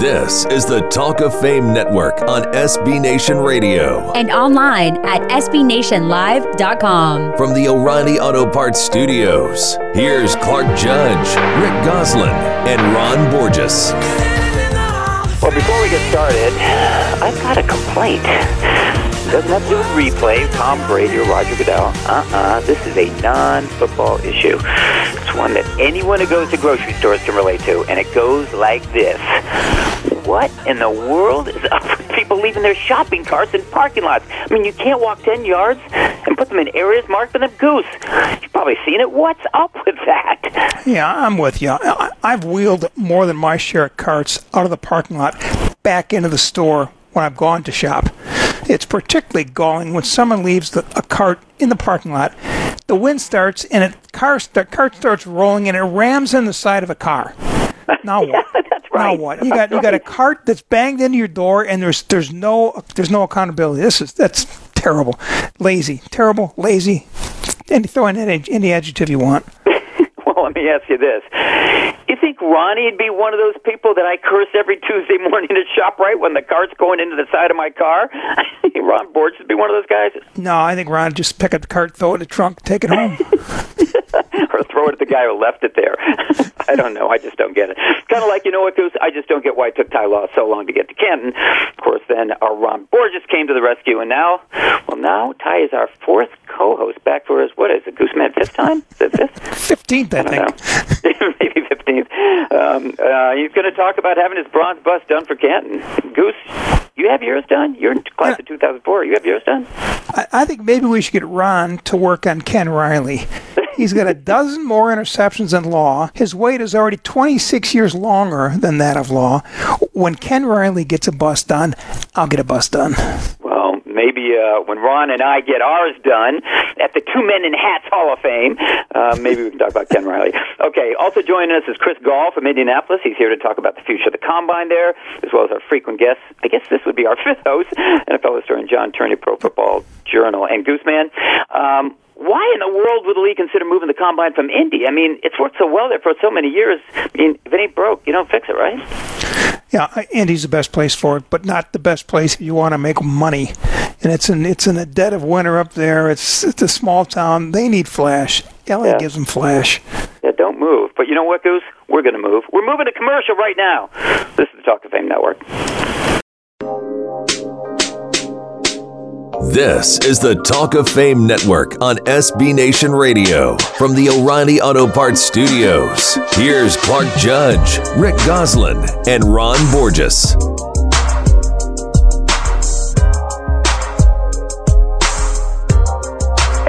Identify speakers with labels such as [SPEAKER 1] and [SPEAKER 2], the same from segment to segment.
[SPEAKER 1] This is the Talk of Fame Network on SB Nation Radio.
[SPEAKER 2] and online at sbnationlive.com.
[SPEAKER 1] From the O'Reilly Auto Parts Studios, here's Clark Judge, Rick Gosselin, and Ron Borges.
[SPEAKER 3] Well, before we get started, I've got a complaint. Doesn't have to do with replay, Tom Brady or Roger Goodell. Uh-uh. This is a non-football issue. One that anyone who goes to grocery stores can relate to, and it goes like this. What in the world is up with people leaving their shopping carts in parking lots? I mean, you can't walk 10 yards and put them in areas marked for them goose. You've probably seen it. What's up with that?
[SPEAKER 4] Yeah, I'm with you. I've wheeled more than my share of carts out of the parking lot back into the store when I've gone to shop. It's particularly galling when someone leaves the, a cart in the parking lot. The wind starts and it car the cart starts rolling and it rams in the side of a car. Now what?
[SPEAKER 3] That's right.
[SPEAKER 4] Now what? You got you got a cart that's banged into your door and there's there's no there's no accountability. This is that's terrible, lazy, terrible, lazy. And throw in any, any adjective you want.
[SPEAKER 3] Well, let me ask you this. Think Ronnie'd be one of those people that I curse every Tuesday morning at ShopRite when the cart's going into the side of my car? Ron Borges would be one of those guys?
[SPEAKER 4] No, I think Ron just pick up the cart, throw it in the trunk, take it home.
[SPEAKER 3] or throw it at the guy who left it there. I don't know. I just don't get it. Kind of like, you know what, Goose? I just don't get why it took Ty Law so long to get to Canton. Of course, then our Ron Borges came to the rescue, and now, well, now Ty is our fourth co-host back for his, what is it, Goose Man, fifth time? Is it fifth?
[SPEAKER 4] Fifteenth, I
[SPEAKER 3] I
[SPEAKER 4] think.
[SPEAKER 3] Maybe 15th. Um, uh, he's going to talk about having his bronze bust done for Canton. Goose, you have yours done? You're in class of 2004. You have yours done?
[SPEAKER 4] I, I think maybe we should get Ron to work on Ken Riley. He's got a dozen more interceptions than Law. His weight is already 26 years longer than that of Law. When Ken Riley gets a bust done, I'll get a bust done.
[SPEAKER 3] Well, uh, when Ron and I get ours done at the Two Men in Hats Hall of Fame, uh, maybe we can talk about Ken Riley. Okay, also joining us is Chris Gall from Indianapolis. He's here to talk about the future of the combine there, as well as our frequent guest. I guess this would be our fifth host, NFL historian John Turney, Pro Football Journal, and Gooseman. Um, why in the world would the league consider moving the combine from Indy? I mean, it's worked so well there for so many years. I mean, if it ain't broke, you don't fix it, right?
[SPEAKER 4] Yeah, Indy's the best place for it, but not the best place if you want to make money. And it's in it's in the dead of winter up there. It's it's a small town. They need flash. LA
[SPEAKER 3] Yeah.
[SPEAKER 4] gives them flash.
[SPEAKER 3] Yeah, don't move. But you know what, Goose? We're going to move. We're moving to commercial right now. This is the Talk of Fame Network.
[SPEAKER 1] This is the Talk of Fame Network on SB Nation Radio. From the O'Reilly Auto Parts Studios, here's Clark Judge, Rick Gosselin, and Ron Borges.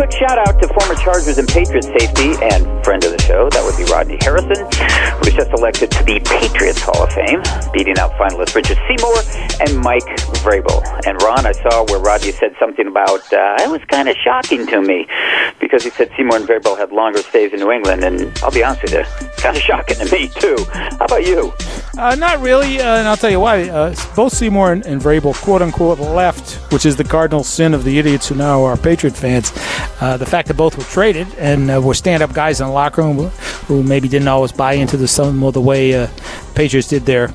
[SPEAKER 3] quick shout out to former Chargers and Patriots safety and friend of the show. That would be Rodney Harrison, who was just elected to the Patriots Hall of Fame, beating out finalists Richard Seymour and Mike Vrabel. And Ron, I saw where Rodney said something about uh, it was kind of shocking to me because he said Seymour and Vrabel had longer stays in New England, and I'll be honest with you, kind of shocking to me too. How about you?
[SPEAKER 5] Uh, not really, uh, and I'll tell you why. Uh, both Seymour and, and Vrabel, quote unquote, left, which is the cardinal sin of the idiots who now are Patriot fans. Uh, the fact that both were traded and uh, were stand up guys in the locker room who maybe didn't always buy into the some of the way uh, Patriots did their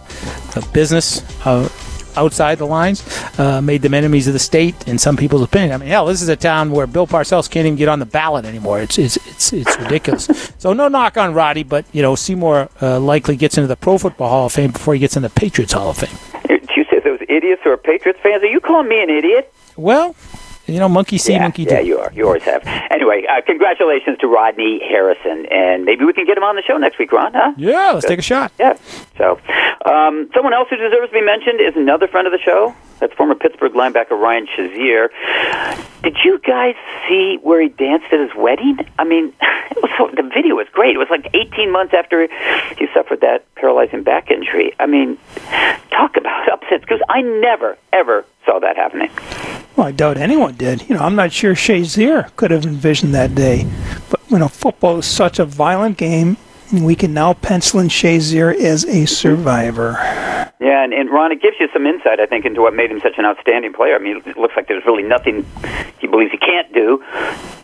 [SPEAKER 5] uh, business. Uh, Outside the lines, uh, made them enemies of the state in some people's opinion. I mean, hell, this is a town where Bill Parcells can't even get on the ballot anymore. It's it's it's, it's ridiculous. so no knock on Roddy, but you know Seymour uh, likely gets into the Pro Football Hall of Fame before he gets in the Patriots Hall of Fame.
[SPEAKER 3] Did you say those idiots who are Patriots fans? Are you calling me an idiot?
[SPEAKER 5] Well, you know, monkey see,
[SPEAKER 3] yeah,
[SPEAKER 5] monkey do.
[SPEAKER 3] yeah, you are. You always have. Anyway, uh, congratulations to Rodney Harrison, and maybe we can get him on the show next week, Ron. Huh?
[SPEAKER 5] Yeah, let's take a shot.
[SPEAKER 3] Yeah. So, um, someone else who deserves to be mentioned is another friend of the show. That's former Pittsburgh linebacker Ryan Shazier. Did you guys see where he danced at his wedding? I mean, so, the video was great. It was like 18 months after he suffered that paralyzing back injury. I mean, talk about upsets because I never ever saw that happening.
[SPEAKER 4] Well, I doubt anyone did. You know, I'm not sure Shazier could have envisioned that day. But, you know, football is such a violent game, we can now pencil in Shazier as a survivor.
[SPEAKER 3] Yeah, and, and Ron, it gives you some insight, I think, into what made him such an outstanding player. I mean, it looks like there's really nothing he believes he can't do,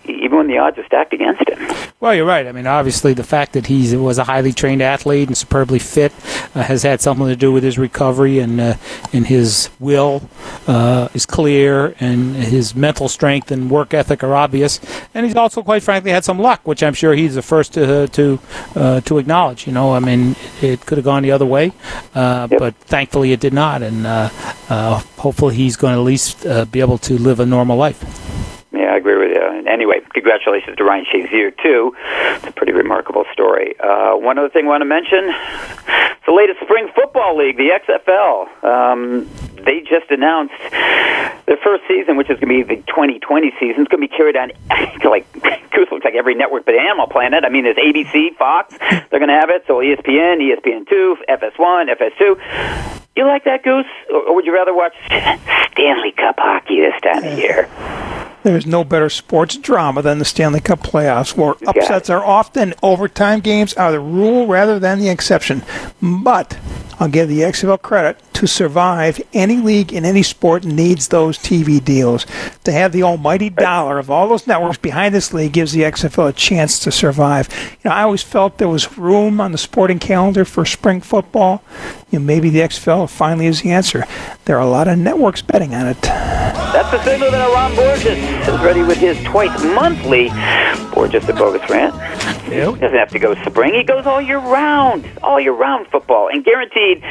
[SPEAKER 3] even when the odds are stacked against him.
[SPEAKER 5] Well, you're right. I mean, obviously, the fact that he was a highly trained athlete and superbly fit uh, has had something to do with his recovery, and uh, and his will uh, is clear, and his mental strength and work ethic are obvious. And he's also, quite frankly, had some luck, which I'm sure he's the first to to uh, to acknowledge. You know, I mean, it could have gone the other way, uh,
[SPEAKER 3] Yep.
[SPEAKER 5] but thankfully it did not, and uh, uh, hopefully he's going to at least uh, be able to live a normal life.
[SPEAKER 3] I agree with you. And anyway, congratulations to Ryan Shazier, too. It's a pretty remarkable story. Uh, one other thing I want to mention the latest spring football league, the XFL. Um, they just announced their first season, which is going to be the 2020 season. It's going to be carried on, like, Goose looks like every network but Animal Planet. I mean, there's ABC, Fox, they're going to have it. So ESPN, ESPN2, FS1, FS2. You like that, Goose? Or or would you rather watch Stanley Cup hockey this time of year?
[SPEAKER 4] There's no better sports drama than the Stanley Cup playoffs, where upsets are often overtime games are the rule rather than the exception. But I'll give the XFL credit to survive. Any league in any sport needs those TV deals. To have the almighty dollar of all those networks behind this league gives the XFL a chance to survive. You know, I always felt there was room on the sporting calendar for spring football. You know, maybe the XFL finally is the answer. There are a lot of networks betting on it.
[SPEAKER 3] That's the signal that Ron Borges is ready with his twice monthly or just a Bogus Rant.
[SPEAKER 5] Yep.
[SPEAKER 3] Doesn't have to go spring. He goes all year round, all year round football. And guaranteed,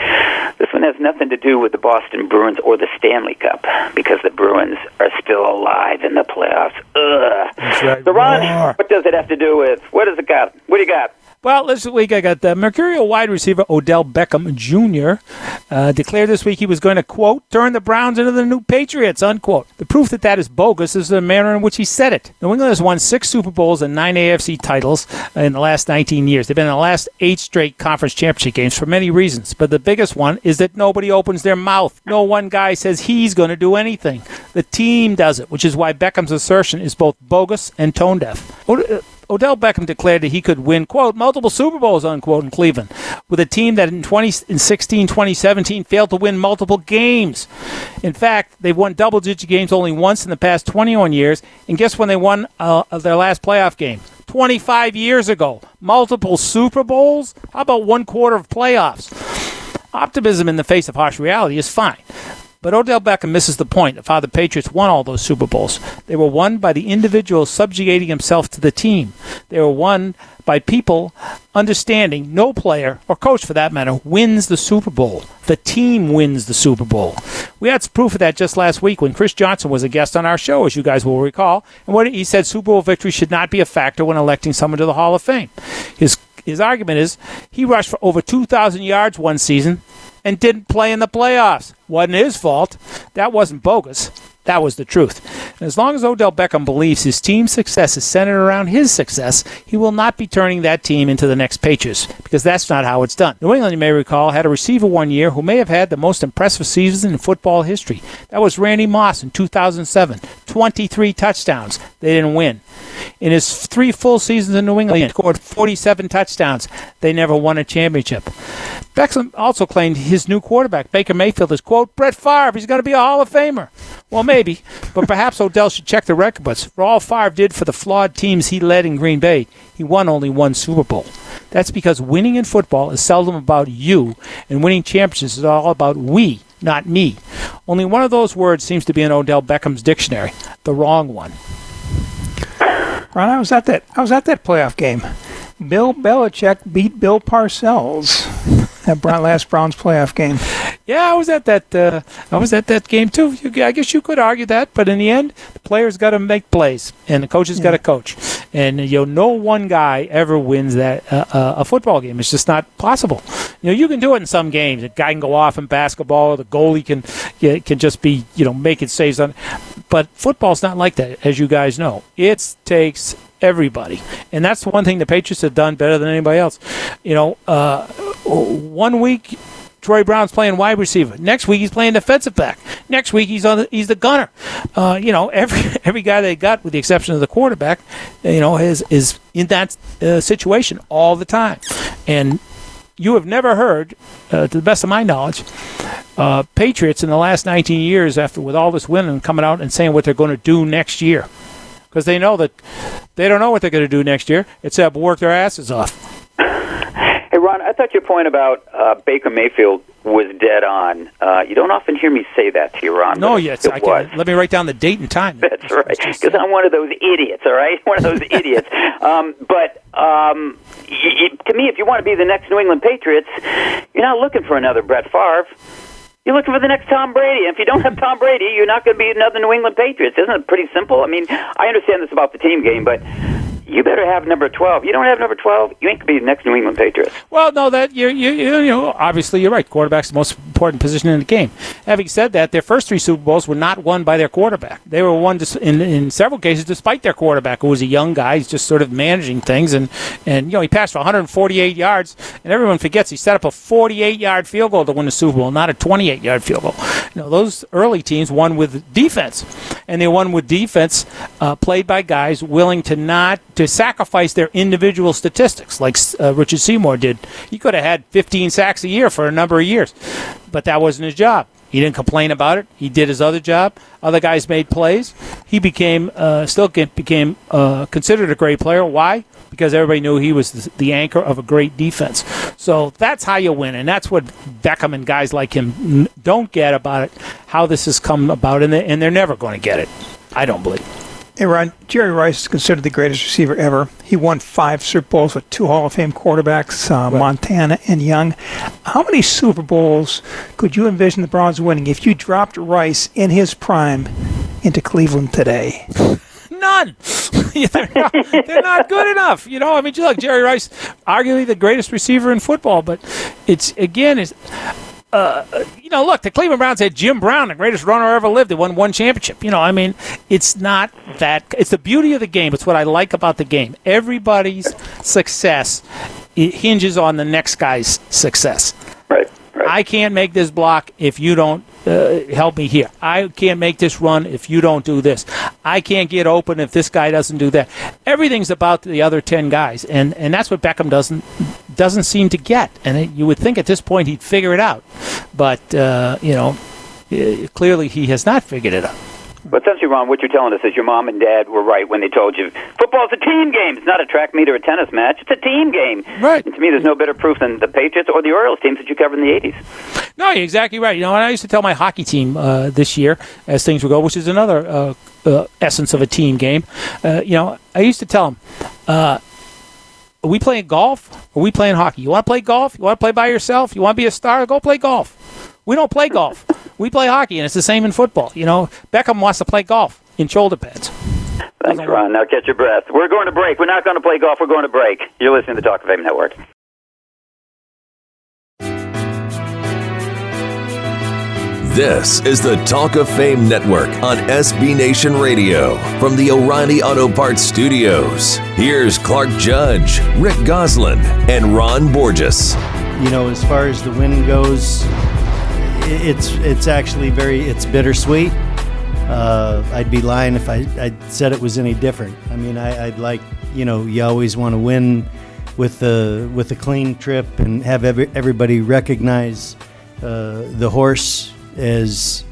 [SPEAKER 3] this one has nothing to do with the Boston Bruins or the Stanley Cup because the Bruins are still alive in the playoffs. Ugh.
[SPEAKER 5] Right.
[SPEAKER 3] So, Ron, what does it have to do with? What does it got? What do you got?
[SPEAKER 5] Well, this week I got the Mercurial wide receiver Odell Beckham Jr. Uh, declared this week he was going to, quote, turn the Browns into the new Patriots, unquote. The proof that that is bogus is the manner in which he said it. New England has won six Super Bowls and nine AFC titles in the last 19 years. They've been in the last eight straight conference championship games for many reasons, but the biggest one is that nobody opens their mouth. No one guy says he's going to do anything. The team does it, which is why Beckham's assertion is both bogus and tone deaf. Od- Odell Beckham declared that he could win, quote, multiple Super Bowls, unquote, in Cleveland, with a team that in 2016, 2017 failed to win multiple games. In fact, they've won double digit games only once in the past 21 years. And guess when they won uh, their last playoff game? 25 years ago. Multiple Super Bowls? How about one quarter of playoffs? Optimism in the face of harsh reality is fine. But Odell Beckham misses the point of how the Patriots won all those Super Bowls. They were won by the individual subjugating himself to the team. They were won by people understanding no player, or coach for that matter, wins the Super Bowl. The team wins the Super Bowl. We had proof of that just last week when Chris Johnson was a guest on our show, as you guys will recall. And what he said Super Bowl victory should not be a factor when electing someone to the Hall of Fame. His his argument is he rushed for over 2,000 yards one season and didn't play in the playoffs. Wasn't his fault. That wasn't bogus. That was the truth. And as long as Odell Beckham believes his team's success is centered around his success, he will not be turning that team into the next Patriots because that's not how it's done. New England, you may recall, had a receiver one year who may have had the most impressive season in football history. That was Randy Moss in 2007. 23 touchdowns. They didn't win. In his three full seasons in New England, he scored 47 touchdowns. They never won a championship. Beckham also claimed his new quarterback, Baker Mayfield, is, quote, Brett Favre. He's going to be a Hall of Famer. Well, maybe, but perhaps Odell should check the record books. For all Favre did for the flawed teams he led in Green Bay, he won only one Super Bowl. That's because winning in football is seldom about you, and winning championships is all about we, not me. Only one of those words seems to be in Odell Beckham's dictionary the wrong one.
[SPEAKER 4] Ron, I was at that. I was at that playoff game. Bill Belichick beat Bill Parcells at last Browns playoff game.
[SPEAKER 5] Yeah, I was at that. Uh, I was at that game too. You, I guess you could argue that, but in the end, the players got to make plays, and the coaches got to coach. And you know, no one guy ever wins that uh, uh, a football game. It's just not possible. You know, you can do it in some games. A guy can go off in basketball. Or the goalie can yeah, can just be you know making saves on. But football's not like that, as you guys know. It takes everybody, and that's one thing the Patriots have done better than anybody else. You know, uh, one week Troy Brown's playing wide receiver. Next week he's playing defensive back. Next week he's on the, he's the gunner. Uh, you know every every guy they got, with the exception of the quarterback, you know is is in that uh, situation all the time, and you have never heard, uh, to the best of my knowledge, uh, Patriots in the last 19 years, after with all this winning, coming out and saying what they're going to do next year, because they know that they don't know what they're going to do next year except work their asses off.
[SPEAKER 3] Ron, I thought your point about uh, Baker Mayfield was dead on. Uh, you don't often hear me say that to you, Ron.
[SPEAKER 5] No, yes, I
[SPEAKER 3] was.
[SPEAKER 5] can, let me write down the date and time.
[SPEAKER 3] That's right, because I'm one of those idiots. All right, one of those idiots. Um, but um, y- y- to me, if you want to be the next New England Patriots, you're not looking for another Brett Favre. You're looking for the next Tom Brady. And if you don't have Tom Brady, you're not going to be another New England Patriots. Isn't it pretty simple? I mean, I understand this about the team game, but you better have number 12. You don't have number 12, you ain't going to be the next New England Patriots.
[SPEAKER 5] Well, no, that you you you know obviously you're right. Quarterback's the most important position in the game. Having said that, their first three Super Bowls were not won by their quarterback. They were won in in several cases despite their quarterback, who was a young guy. He's just sort of managing things, and and you know he passed for 148 yards, and everyone forgets he set up a 48 yard field goal to win the Super Bowl, not a 28 yard field goal. You know those early teams won with defense, and they won with defense uh, played by guys willing to not to sacrifice their individual statistics, like uh, Richard Seymour did. He could have had 15 sacks a year for a number of years, but that wasn't his job. He didn't complain about it. He did his other job. Other guys made plays. He became uh, still became uh, considered a great player. Why? Because everybody knew he was the, the anchor of a great defense. So that's how you win, and that's what Beckham and guys like him don't get about it. How this has come about, and they're never going to get it. I don't believe.
[SPEAKER 4] Hey, Ron, Jerry Rice is considered the greatest receiver ever. He won five Super Bowls with two Hall of Fame quarterbacks, uh, Montana and Young. How many Super Bowls could you envision the Browns winning if you dropped Rice in his prime into Cleveland today?
[SPEAKER 5] None. they're, not, they're not good enough. You know, I mean, look, Jerry Rice, arguably the greatest receiver in football, but it's again is. Uh, you know, look, the Cleveland Browns had Jim Brown, the greatest runner ever lived. They won one championship. You know, I mean, it's not that. It's the beauty of the game. It's what I like about the game. Everybody's success hinges on the next guy's success. I can't make this block if you don't uh, help me here. I can't make this run if you don't do this. I can't get open if this guy doesn't do that. Everything's about the other ten guys, and and that's what Beckham doesn't doesn't seem to get. And it, you would think at this point he'd figure it out, but uh, you know, uh, clearly he has not figured it out.
[SPEAKER 3] But essentially, Ron, what you're telling us is your mom and dad were right when they told you football's a team game. It's not a track meet or a tennis match. It's a team game.
[SPEAKER 5] Right.
[SPEAKER 3] And to me, there's no better proof than the Patriots or the Orioles teams that you covered in the 80s.
[SPEAKER 5] No, you're exactly right. You know, and I used to tell my hockey team uh, this year as things would go, which is another uh, uh, essence of a team game. Uh, you know, I used to tell them, uh, "Are we playing golf? Or are we playing hockey? You want to play golf? You want to play by yourself? You want to be a star? Go play golf. We don't play golf. we play hockey, and it's the same in football. You know, Beckham wants to play golf in shoulder pads.
[SPEAKER 3] Thanks, Ron. Now catch your breath. We're going to break. We're not going to play golf. We're going to break. You're listening to the Talk of Fame Network.
[SPEAKER 1] This is the Talk of Fame Network on SB Nation Radio from the O'Reilly Auto Parts Studios. Here's Clark Judge, Rick Gosselin, and Ron Borges.
[SPEAKER 2] you know, as far as the win goes, i- it's it's actually very it's bittersweet. Uh, I'd be lying if I, I said it was any different. I mean, I, I'd like you know you always want to win with the with a clean trip and have every, everybody recognize uh, the horse as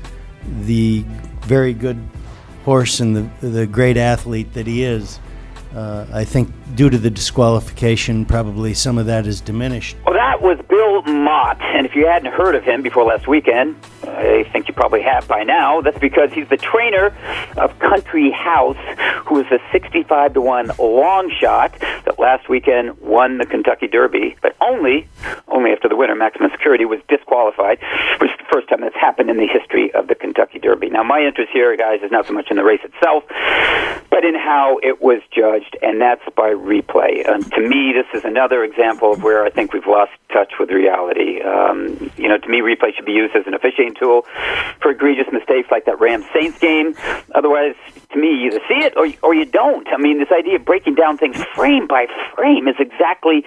[SPEAKER 2] the very good horse and the the great athlete that he is. Uh, I think due to the disqualification, probably some of that is diminished.
[SPEAKER 3] Well, that was Bill Mott, and if you hadn't heard of him before last weekend, I think you probably have by now. That's because he's the trainer of Country House, who is a 65 to one long shot that last weekend won the Kentucky Derby, but only only after the winner, Maximum Security, was disqualified, first time that's happened in the history of the Kentucky Derby. Now, my interest here, guys, is not so much in the race itself, but in how it was judged, and that's by replay. And to me, this is another example of where I think we've lost touch with reality. Um, you know, to me, replay should be used as an officiating tool for egregious mistakes like that Rams Saints game. Otherwise, to me, you either see it or or you don't. I mean, this idea of breaking down things frame by frame is exactly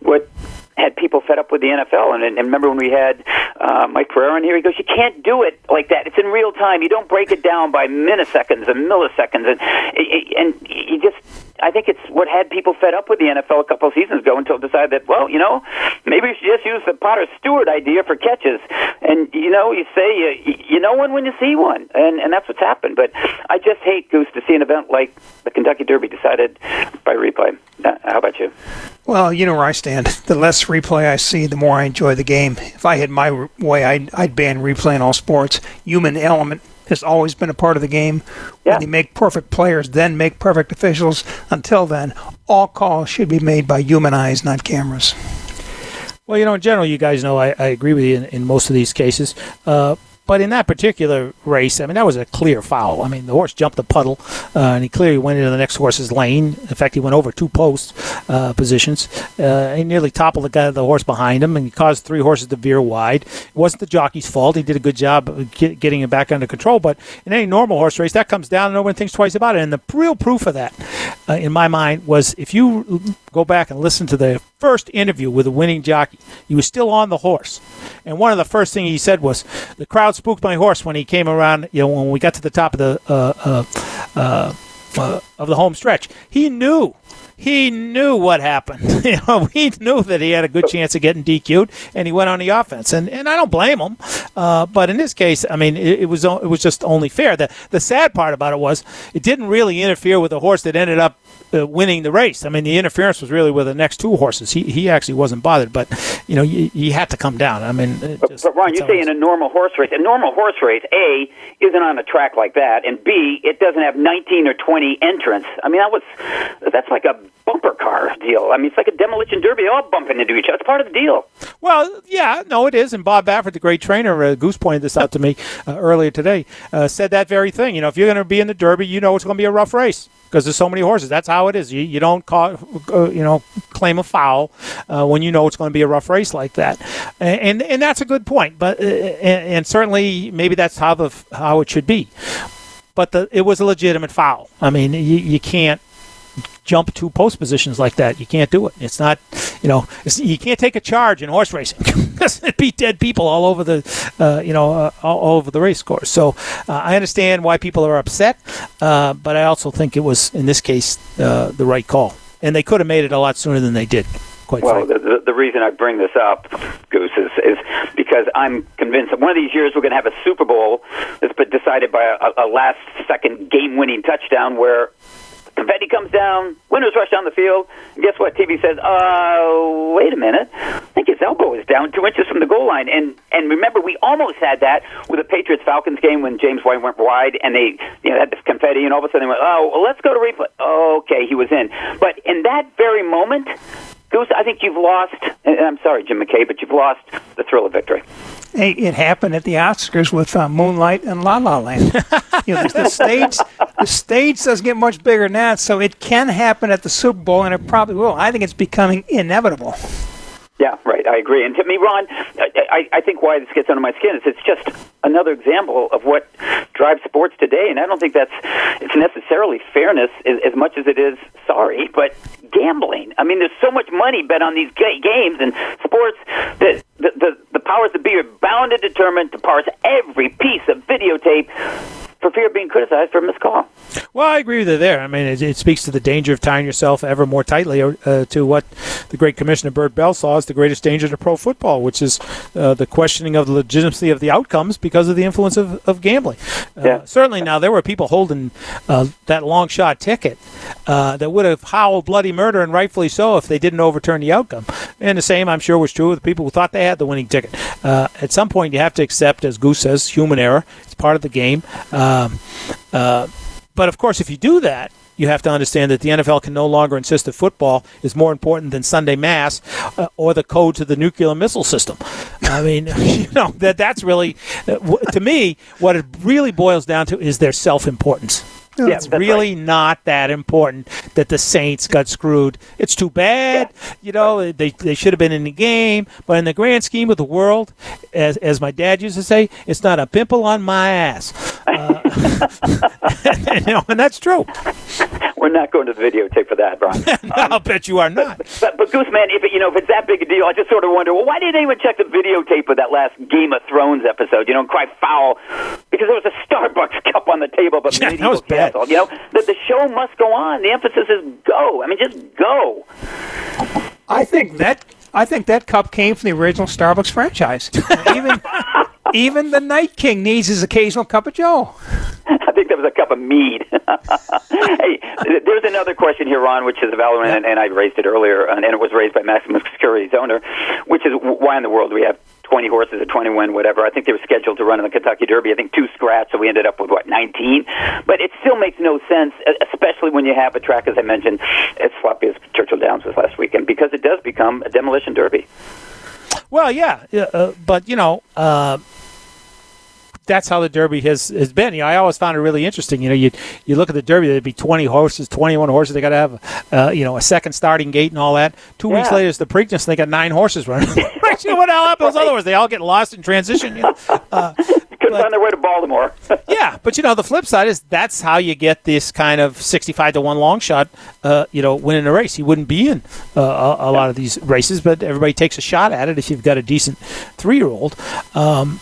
[SPEAKER 3] what had people fed up with the NFL. And, and remember when we had uh, Mike Pereira in here? He goes, "You can't do it like that. It's in real time. You don't break it down by milliseconds and milliseconds." And and you just I think it's what had people fed up with the NFL a couple of seasons ago until decided that well, you know, maybe we should just use the Potter Stewart idea for catches. And you know, you say you, you know one when you see one, and and that's what's happened. But I just hate Goose to see an event like the Kentucky Derby decided by replay. Uh, how about you?
[SPEAKER 4] Well, you know where I stand. The less replay I see, the more I enjoy the game. If I had my way, I'd, I'd ban replay in all sports. Human element has always been a part of the game.
[SPEAKER 3] Yeah.
[SPEAKER 4] When you make perfect players, then make perfect officials. Until then, all calls should be made by human eyes, not cameras.
[SPEAKER 5] Well, you know, in general, you guys know I, I agree with you in, in most of these cases. Uh, but in that particular race, I mean, that was a clear foul. I mean, the horse jumped the puddle, uh, and he clearly went into the next horse's lane. In fact, he went over two post uh, positions. Uh, he nearly toppled the guy, the horse behind him, and he caused three horses to veer wide. It wasn't the jockey's fault. He did a good job get, getting him back under control. But in any normal horse race, that comes down, and no one thinks twice about it. And the real proof of that, uh, in my mind, was if you go back and listen to the first interview with the winning jockey, he was still on the horse. And one of the first things he said was, "The crowd spooked my horse when he came around. You know, when we got to the top of the uh, uh, uh, uh, of the home stretch, he knew." He knew what happened. you know, he knew that he had a good chance of getting DQ'd, and he went on the offense. And, and I don't blame him. Uh, but in this case, I mean, it, it was it was just only fair. The the sad part about it was it didn't really interfere with the horse that ended up uh, winning the race. I mean, the interference was really with the next two horses. He he actually wasn't bothered, but you know, he, he had to come down. I mean,
[SPEAKER 3] But,
[SPEAKER 5] just,
[SPEAKER 3] but Ron, you say in a normal horse race, a normal horse race, A, isn't on a track like that, and B, it doesn't have 19 or 20 entrants. I mean, that was, that's like a bumper car deal. I mean, it's like a demolition derby, all bumping into each other. It's part of the deal.
[SPEAKER 5] Well, yeah, no, it is. And Bob Baffert, the great trainer, uh, Goose pointed this out to me uh, earlier today, uh, said that very thing. You know, if you're going to be in the Derby, you know it's going to be a rough race because there's so many horses. That's how it is. You, you don't call, uh, you know, claim a foul uh, when you know it's going to be a rough race like that, and and, and that's a good point. But uh, and, and certainly maybe that's how the how it should be. But the, it was a legitimate foul. I mean, you, you can't jump two post positions like that. You can't do it. It's not, you know, it's, you can't take a charge in horse racing because it'd be dead people all over the, uh, you know, uh, all, over the race course. So uh, I understand why people are upset, uh, but I also think it was in this case uh, the right call, and they could have made it a lot sooner than they did. Quite
[SPEAKER 3] Well, the, the, the reason I bring this up, Goose, is, is because I'm convinced that one of these years we're going to have a Super Bowl that's been decided by a, a last second game winning touchdown where confetti comes down, winners rush down the field, guess what? TV says, uh, wait a minute. I think his elbow is down two inches from the goal line. And and remember, we almost had that with the Patriots Falcons game when James White went wide and they you know had this confetti, and all of a sudden they went, oh, well, let's go to replay. Okay, he was in. But in that very moment, I think you've lost, and I'm sorry, Jim McKay, but you've lost the thrill of victory.
[SPEAKER 4] Hey, it happened at the Oscars with uh, Moonlight and La La Land. you know, the, the stage, the stage doesn't get much bigger than that, so it can happen at the Super Bowl, and it probably will. I think it's becoming inevitable.
[SPEAKER 3] Yeah, right. I agree. And to me, Ron, I, I, think why this gets under my skin is it's just another example of what drives sports today. And I don't think that's it's necessarily fairness as, as much as it is sorry, but gambling. I mean, there's so much money bet on these ga- games and sports that the, the the powers that be are bound and determined to parse every piece of videotape for fear of being criticized for a missed call.
[SPEAKER 5] Well, I agree with you there. I mean, it, it speaks to the danger of tying yourself ever more tightly uh, to what the great Commissioner Bert Bell saw as the greatest danger to pro football, which is uh, the questioning of the legitimacy of the outcomes because of the influence of, of gambling. Uh,
[SPEAKER 3] Yeah.
[SPEAKER 5] Certainly, now there were people holding uh, that long shot ticket uh, that would have howled bloody murder, and rightfully so, if they didn't overturn the outcome. And the same, I'm sure, was true of the people who thought they had the winning ticket. Uh, at some point, you have to accept, as Goose says, human error. It's part of the game. Um, uh, but of course, if you do that, you have to understand that the NFL can no longer insist that football is more important than Sunday Mass uh, or the code to the nuclear missile system. I mean, you know that that's really, uh, to me, what it really boils down to is their self-importance.
[SPEAKER 3] Yeah,
[SPEAKER 5] it's really not that important that the Saints got screwed. It's too bad. You know, they, they should have been in the game. But in the grand scheme of the world, as, as my dad used to say, it's not a pimple on my ass. Uh, you know, and that's true.
[SPEAKER 3] We're not going to the videotape for that, Ron.
[SPEAKER 5] I'll bet you are not.
[SPEAKER 3] But, but Goose Man, if it, you know if it's that big a deal, I just sort of wonder, well, why didn't anyone check the videotape of that last Game of Thrones episode? You know, and cry foul because because there was a Starbucks cup on the table, but
[SPEAKER 5] Yeah,
[SPEAKER 3] medieval
[SPEAKER 5] was bad.
[SPEAKER 3] castle. You know, the, the show must go on. The emphasis is go. I mean, just go.
[SPEAKER 4] I think that I think that cup came from the original Starbucks franchise. even even the Night King needs his occasional cup of Joe.
[SPEAKER 3] I think that was a cup of mead. hey, there's another question here, Ron, which is a valid one, and, and I raised it earlier, and, and it was raised by Maximum Security's owner, which is why in the world do we have 20 horses or 21, whatever. I think they were scheduled to run in the Kentucky Derby. I think two scratch, so we ended up with, what, 19? But it still makes no sense, especially when you have a track, as I mentioned, as sloppy as Churchill Downs was last weekend, because it does become a demolition derby.
[SPEAKER 5] Well, yeah, yeah, uh, but you know, uh, that's how the Derby has, has been. You know, I always found it really interesting. You know, you you look at the Derby, there'd be twenty horses, twenty one horses. They got to have, uh, you know, a second starting gate and all that. Two weeks later, it's the Preakness, and they got nine horses running. you know what the hell happens? Otherwise, they all get lost in transition. You know? uh,
[SPEAKER 3] Couldn't find their way to Baltimore.
[SPEAKER 5] yeah, but you know, the flip side is that's how you get this kind of sixty-five to one long shot. Uh, you know, winning a race. You wouldn't be in uh, a, a lot of these races, but everybody takes a shot at it if you've got a decent three-year-old. Um,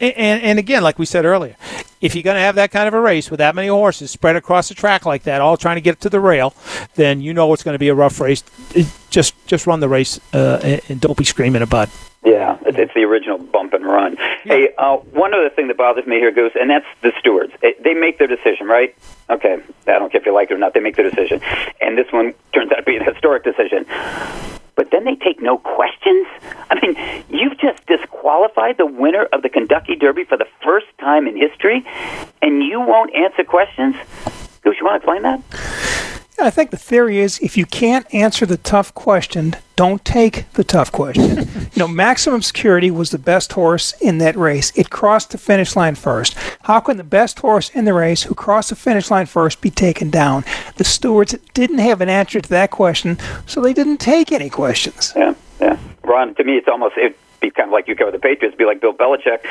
[SPEAKER 5] and, and, and again, like we said earlier, if you're going to have that kind of a race with that many horses spread across the track like that, all trying to get to the rail, then you know it's going to be a rough race. Just just run the race uh, and, don't be screaming about.
[SPEAKER 3] Yeah, it's, the original bump and run. Hey, uh, one other thing that bothers me here, Goose, and that's the stewards. They make their decision, right? Okay, I don't care if you like it or not. They make their decision, and this one turns out to be a historic decision. But then they take no questions. I mean, you've just disqualified the winner of the Kentucky Derby for the first time in history, and you won't answer questions. Goose, you want to explain that?
[SPEAKER 4] I think the theory is if you can't answer the tough question, don't take the tough question. you know, Maximum Security was the best horse in that race. It crossed the finish line first. How can the best horse in the race who crossed the finish line first be taken down? The stewards didn't have an answer to that question, so they didn't take any questions.
[SPEAKER 3] Yeah, yeah. Ron, to me, it's almost it'd be kind of like you cover the Patriots, be like Bill Belichick.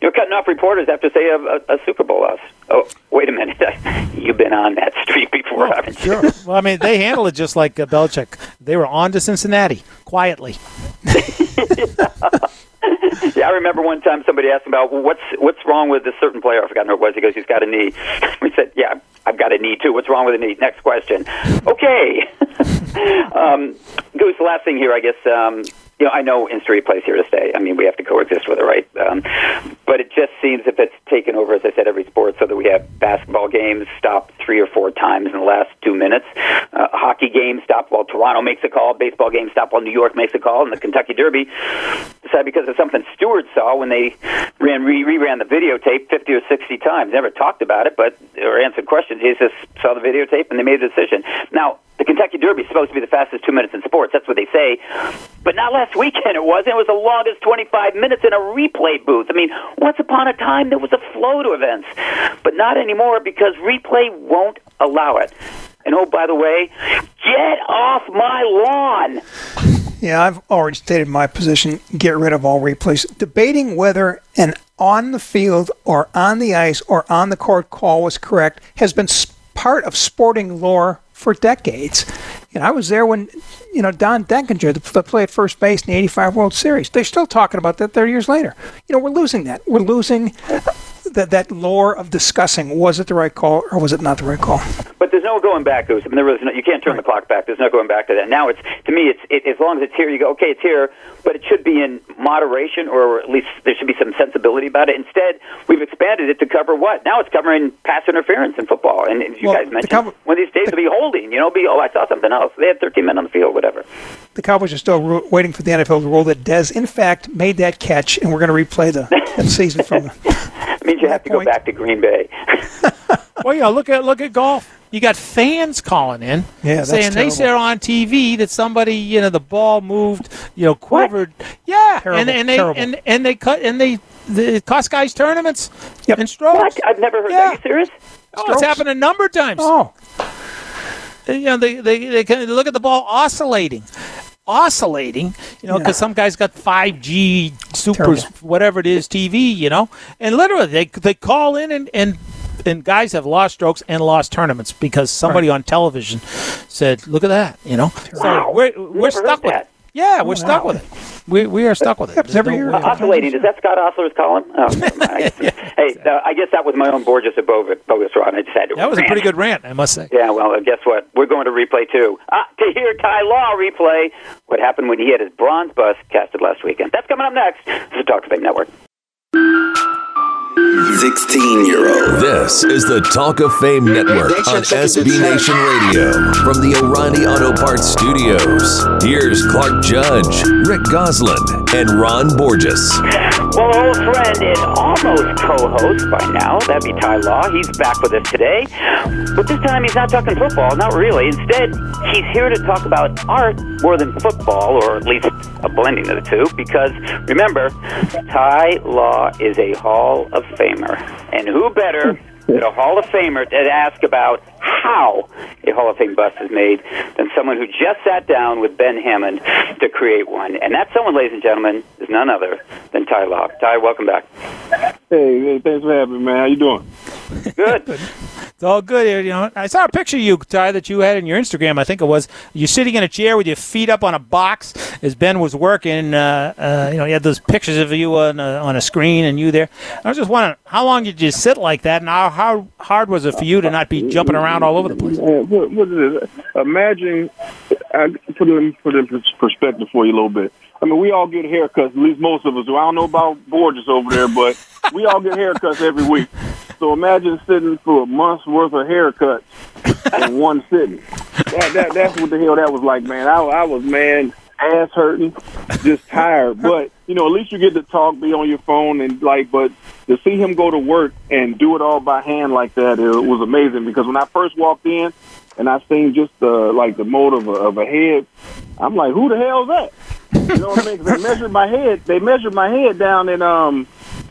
[SPEAKER 3] You're cutting off reporters after say a, a, a Super Bowl loss. Oh, wait a minute, you've been on that streak before, haven't you?
[SPEAKER 5] Sure. well, I mean, they handle it just like uh, Belichick. They were on to Cincinnati quietly.
[SPEAKER 3] Yeah, I remember one time somebody asked him about well, what's what's wrong with this certain player. I forgot who it was. He goes, he's got a knee. We said, yeah, I've got a knee too. What's wrong with a knee? Next question. Okay. um, Goose, last thing here, I guess. Um, you know, I know instant replay's here to stay. I mean, we have to coexist with it, right? Um, but it just seems if it's taken over, as I said, every sport, so that we have basketball games stopped three or four times in the last two minutes. Uh, hockey games stopped while Toronto makes a call. Baseball games stopped while New York makes a call. And the Kentucky Derby decided because of something Stewart saw when they ran re- reran the videotape 50 or 60 times. Never talked about it, but or answered questions. He just saw the videotape and they made a decision. Now, the Kentucky Derby is supposed to be the fastest two minutes in sports. That's what they say. But not last weekend it wasn't. It was the longest 25 minutes in a replay booth. I mean, once upon a time there was a flow to events, but not anymore because replay won't allow it. And oh, by the way, get off my lawn.
[SPEAKER 4] Yeah, I've already stated my position. Get rid of all replays. Debating whether an on the field or on the ice or on the court call was correct has been part of sporting lore for decades. You know, I was there when, you know, Don Denkinger, the, the play at first base in the 85 World Series. They're still talking about that 30 years later. You know, we're losing that. We're losing that, that lore of discussing was it the right call or was it not the right call.
[SPEAKER 3] But there's no going back. I mean, there was no, you can't turn the clock back. There's no going back to that. Now it's to me, it's it, as long as it's here, you go, okay, it's here, but it should be in moderation, or at least there should be some sensibility about it. Instead, we've expanded it to cover what? Now it's covering pass interference in football, and as you
[SPEAKER 4] Well,
[SPEAKER 3] guys mentioned, one of these days
[SPEAKER 4] the-
[SPEAKER 3] will be holding. You know, be oh, I saw something else. They had 13 men on the field, whatever.
[SPEAKER 4] The Cowboys are still waiting for the NFL to rule that Dez, in fact, made that catch, and we're going to replay the season from the.
[SPEAKER 3] It means you have to go back to Green Bay.
[SPEAKER 5] Well, yeah, look at look at golf. You got fans calling in,
[SPEAKER 4] Yeah,
[SPEAKER 5] saying they
[SPEAKER 4] terrible.
[SPEAKER 5] saw on TV that somebody, you know, the ball moved, you know, quivered. Yeah,
[SPEAKER 4] Terrible,
[SPEAKER 5] and and they
[SPEAKER 4] terrible.
[SPEAKER 5] and and they cut and they the it cost guys tournaments
[SPEAKER 4] Yep.
[SPEAKER 5] and strokes.
[SPEAKER 3] what? I've never heard
[SPEAKER 5] Yeah.
[SPEAKER 3] that. Are you serious?
[SPEAKER 5] Oh, it's happened a number of times.
[SPEAKER 4] Oh,
[SPEAKER 5] you know, they they they can look at the ball oscillating. Oscillating, you know, because
[SPEAKER 4] Yeah.
[SPEAKER 5] some guys got 5G super, whatever it is, TV, you know, and literally they they call in and and and guys have lost strokes and lost tournaments because somebody on television said, "Look at that," you know. So
[SPEAKER 3] Wow.
[SPEAKER 5] we're we're
[SPEAKER 3] heard
[SPEAKER 5] stuck with
[SPEAKER 3] that.
[SPEAKER 5] Yeah, we're stuck with it. We we are stuck with it.
[SPEAKER 4] Happens every
[SPEAKER 5] There's
[SPEAKER 4] year.
[SPEAKER 5] no way around it.
[SPEAKER 3] Oscillating. Is that Scott Ostler's column? Oh. I hey, uh, I guess that was my own Borges of Bogus, bogus Ron. I just had to.
[SPEAKER 5] That was a pretty good rant, I must say.
[SPEAKER 3] Yeah, well, uh, guess what? We're going to replay too. Ah, to hear Ty Law replay what happened when he had his bronze bust casted last weekend. That's coming up next. This is Talk Fame Network.
[SPEAKER 6] 16 year old.
[SPEAKER 1] This is the Talk of Fame Network on SB Nation Radio from the O'Reilly Auto Parts Studios. Here's Clark Judge, Rick Gosselin, and Ron Borges.
[SPEAKER 3] Well, old friend and almost co-host by now, that'd be Ty Law. He's back with us today. But this time he's not talking football, not really. Instead, he's here to talk about art more than football, or at least a blending of the two, because remember, Ty Law is a Hall of Famer. And who better than a Hall of Famer to ask about how a Hall of Fame bust is made than someone who just sat down with Ben Hammond to create one. And that someone, ladies and gentlemen, is none other than Ty Law. Ty, welcome back.
[SPEAKER 7] Hey, hey, thanks for having me, man. How you doing?
[SPEAKER 3] Good.
[SPEAKER 5] It's all good. here, You know, I saw a picture of you, Ty, that you had in your Instagram. I think it was you sitting in a chair with your feet up on a box as Ben was working. Uh, uh, you know, you had those pictures of you on a, on a screen and you there. I was just wondering, how long did you sit like that, and how, how hard was it for you to not be jumping around all over the place?
[SPEAKER 7] Man, what, what is it? Imagine, I put it in, put it in perspective for you a little bit. I mean, we all get haircuts, at least most of us do. I don't know about Borges over there, but we all get haircuts every week. So imagine sitting for a month's worth of haircuts in one sitting. That, that, that's what the hell that was like, man. I, I was, man, ass hurting, just tired. But, you know, at least you get to talk, be on your phone, and like, but to see him go to work and do it all by hand like that, it was amazing. Because when I first walked in and I seen just the, like, the mold of a, of a head, I'm like, who the hell is that? You know what I mean? they measured my head. They measured my head down in um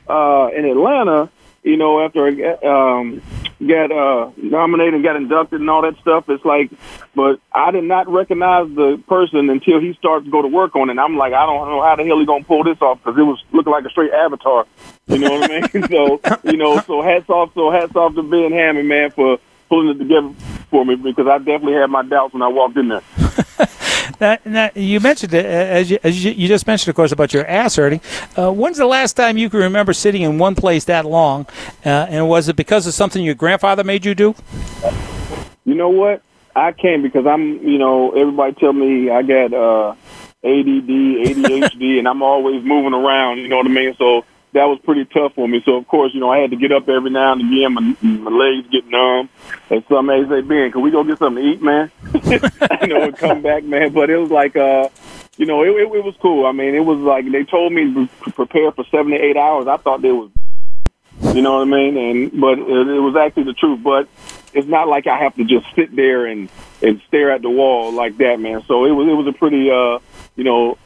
[SPEAKER 7] uh in Atlanta. You know, after I um got uh nominated and got inducted and all that stuff. It's like, but I did not recognize the person until he started to go to work on it. And I'm like, I don't know how the hell he gonna pull this off because it was looking like a straight avatar. You know what I mean? so you know, so hats off. So hats off to Ben Hammond, man, for pulling it together for me because I definitely had my doubts when I walked in there.
[SPEAKER 5] That, that, you mentioned it, as you, as you just mentioned, of course, about your ass hurting. Uh, when's the last time you can remember sitting in one place that long? Uh, and was it because of something your grandfather made you do?
[SPEAKER 7] You know what? I can't because I'm, you know, everybody tell me I got uh, ADD, ADHD, and I'm always moving around. You know what I mean? So that was pretty tough for me. So of course, you know, I had to get up every now and again. My, my legs get numb, and some days they Ben, can we go get something to eat, man? you know, and come back, man. But it was like, uh, you know, it, it, it was cool. I mean, it was like they told me to prepare for seven to eight hours. I thought they was, you know what I mean? And but it, it was actually the truth. But it's not like I have to just sit there and and stare at the wall like that, man. So it was it was a pretty, uh, you know,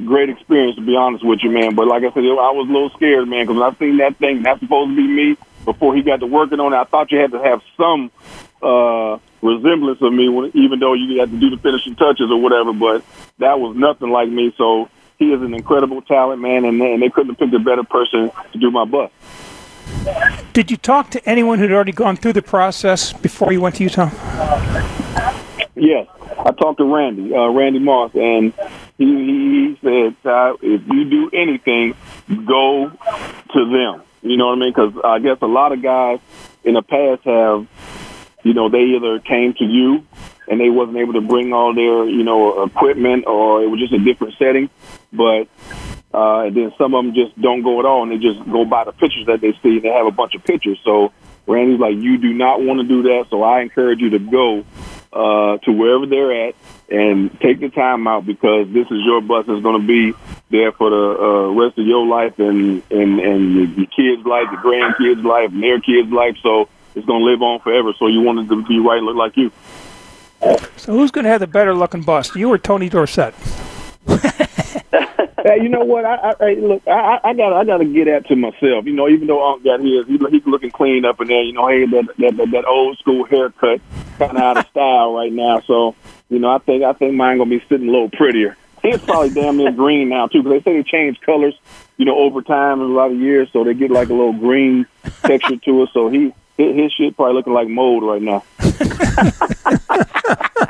[SPEAKER 7] great experience to be honest with you, man. But like I said, I was a little scared, man, because I seen that thing, that's supposed to be me. Before he got to working on it, I thought you had to have some uh, resemblance of me, when, even though you had to do the finishing touches or whatever. But that was nothing like me. So he is an incredible talent, man, and, and they couldn't have picked a better person to do my bust.
[SPEAKER 4] Did you talk to anyone who'd already gone through the process before you went to Utah?
[SPEAKER 7] Yes, I talked to Randy, uh, Randy Moss, and he, he, said, if you do anything, go to them. You know what I mean? Because I guess a lot of guys in the past have, you know, they either came to you and they wasn't able to bring all their, you know, equipment, or it was just a different setting. But uh, and then some of them just don't go at all, and they just go by the pictures that they see, and they have a bunch of pictures. So Randy's like, you do not want to do that, so I encourage you to go uh, to wherever they're at and take the time out because this is your bus that's going to be there for the uh, rest of your life and and and your, your kids' life, your grandkids' life, and their kids' life. So it's going to live on forever. So you want it to be right, and look like you.
[SPEAKER 4] So who's going to have the better looking bus, you or Tony Dorsett?
[SPEAKER 7] Hey, you know what? I, I, look. I, I got. I got to get that to myself. You know, even though Unc got his, he he's looking clean up in there. You know, hey, that that that, that old school haircut, kind of out of style right now. So, you know, I think I think mine gonna be sitting a little prettier. It's probably damn near green now too, because they say they change colors. You know, over time in a lot of years, so they get like a little green texture to it. So he his shit probably looking like mold right now.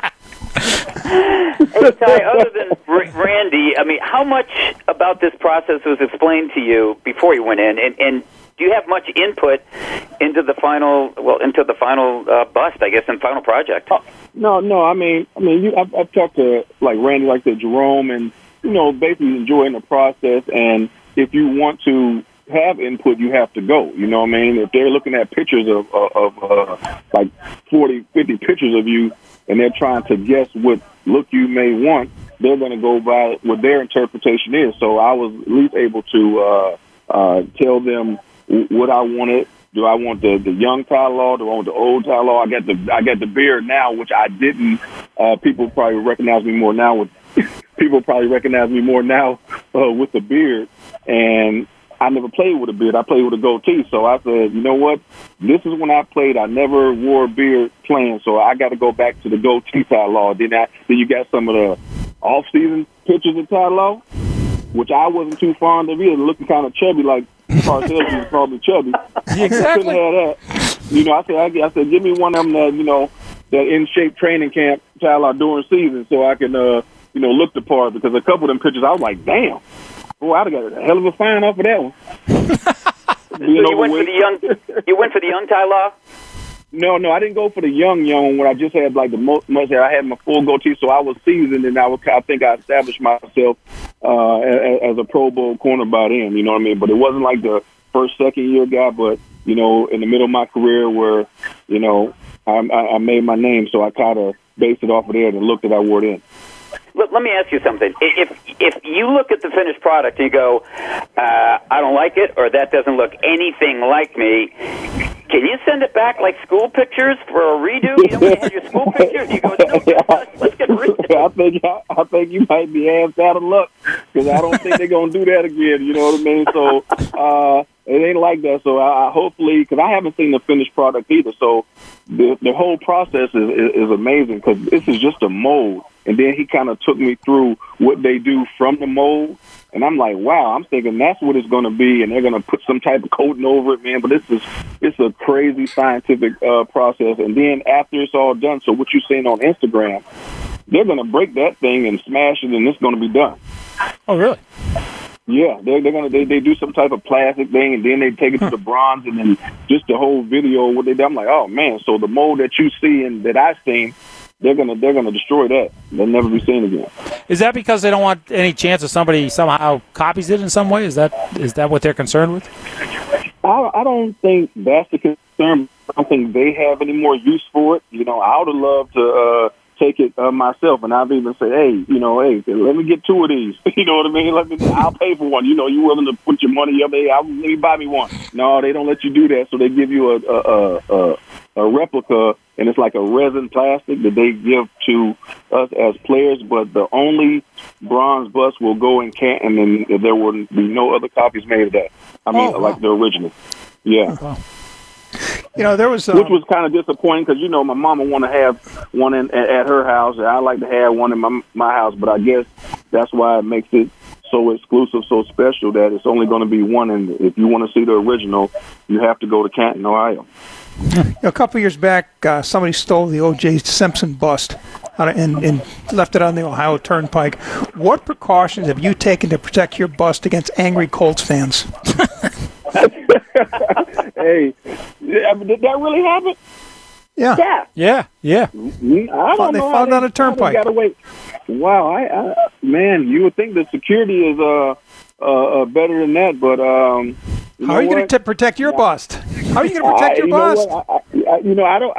[SPEAKER 3] hey, Ty, other than Randy, I mean, how much about this process was explained to you before you went in, and, and do you have much input into the final, well, into the final uh, bust, I guess, and final project?
[SPEAKER 7] No, no. I mean, I mean, you, I've, I've talked to like Randy, like the Jerome, and you know, basically enjoying the process. And if you want to have input, you have to go. You know what I mean? If they're looking at pictures of of, of uh, like 40, 50 pictures of you, and they're trying to guess what look you may want, they're going to go by what their interpretation is. So I was at least able to uh, uh, tell them what I wanted. Do I want the the young Ty Law? Do I want the old Ty Law? I got the I got the beard now, which I didn't. Uh, people probably recognize me more now with people probably recognize me more now uh, with the beard. And I never played with a beard. I played with a goatee. So I said, you know what? This is when I played. I never wore a beard playing, so I got to go back to the goatee Ty Law. Then I then you got some of the off season pictures of Ty Law, which I wasn't too fond of either, looking kind of chubby like Parcells was probably chubby.
[SPEAKER 5] Exactly.
[SPEAKER 7] Couldn't have that. You know, I said, I, I said, give me one of them that you know that in shape training camp Ty Law during season, so I can uh you know look the part because a couple of them pictures I was like, damn. Boy, I'd have got a hell of a fine off of that one.
[SPEAKER 3] So you went for the young, you went for the young Ty Law.
[SPEAKER 7] No, no, I didn't go for the young, young when I just had like the most, most I had my full goatee, so I was seasoned, and I was, I think I established myself uh, as, as a Pro Bowl corner by then. You know what I mean? But it wasn't like the first, second year guy, but you know, in the middle of my career where you know I, I, I made my name, so I kind of based it off of there and looked that I wore it in.
[SPEAKER 3] Let, let me ask you something. If if you look at the finished product and you go, uh, I don't like it, or that doesn't look anything like me, can you send it back like school pictures for a redo? You know, when you had your school pictures, you go, no, let's, let's get rid of it.
[SPEAKER 7] I think I, I think you might be asked out of luck because I don't think they're gonna do that again. You know what I mean? So uh, it ain't like that. So I, I hopefully because I haven't seen the finished product either. So the the whole process is is, is amazing because this is just a mold, and then he kind of took me through what they do from the mold. And I'm like, wow, I'm thinking that's what it's going to be, and they're going to put some type of coating over it, man. But this is it's a crazy scientific uh, process. And then after it's all done, so what you're seeing on Instagram, they're going to break that thing and smash it, and it's going to be done.
[SPEAKER 5] Oh, really?
[SPEAKER 7] Yeah, they're, they're gonna they, they do some type of plastic thing and then they take it to the bronze and then just the whole video what they do. I'm like, oh man, so the mold that you see and that I've seen, they're gonna they're gonna destroy that. They'll never be seen again.
[SPEAKER 5] Is that because they don't want any chance of somebody somehow copies it in some way? Is that is that what they're concerned with?
[SPEAKER 7] I I don't think that's the concern. I don't think they have any more use for it. You know, I would have loved to uh take it uh, myself and I've even said, Hey, you know, hey, let me get two of these. you know what I mean? Let me I'll pay for one. You know, you willing to put your money up, hey, I'll let me buy me one. No, they don't let you do that, so they give you a a a, a, a replica and it's like a resin plastic that they give to us as players, but the only bronze bust will go in Canton and there will be no other copies made of that. I mean,
[SPEAKER 5] Oh, wow.
[SPEAKER 7] like the original. Yeah.
[SPEAKER 5] Wow.
[SPEAKER 4] You know, there was.
[SPEAKER 7] Which
[SPEAKER 4] Um,
[SPEAKER 7] was kind of disappointing because you know my mama want to have one in, at at her house, and I like to have one in my my house. But I guess that's why it makes it so exclusive, so special that it's only going to be one. And if you want to see the original, you have to go to Canton, Ohio.
[SPEAKER 4] a couple years back, uh, somebody stole the O.J. Simpson bust and, and left it on the Ohio Turnpike. What precautions have you taken to protect your bust against angry Colts fans?
[SPEAKER 7] hey, yeah, but did that really happen?
[SPEAKER 4] Yeah.
[SPEAKER 3] Yeah.
[SPEAKER 5] Yeah, yeah.
[SPEAKER 7] Mm, I don't
[SPEAKER 4] They
[SPEAKER 7] know.
[SPEAKER 4] found
[SPEAKER 7] how
[SPEAKER 4] on a turnpike.
[SPEAKER 7] Got away. Wow, I, I man, you would think the security is uh uh, uh better than that, but um. You
[SPEAKER 4] How are you going to protect your bust? How are you going to protect
[SPEAKER 7] I-
[SPEAKER 4] your
[SPEAKER 7] you
[SPEAKER 4] bust?
[SPEAKER 7] what? I, I, you know, I don't.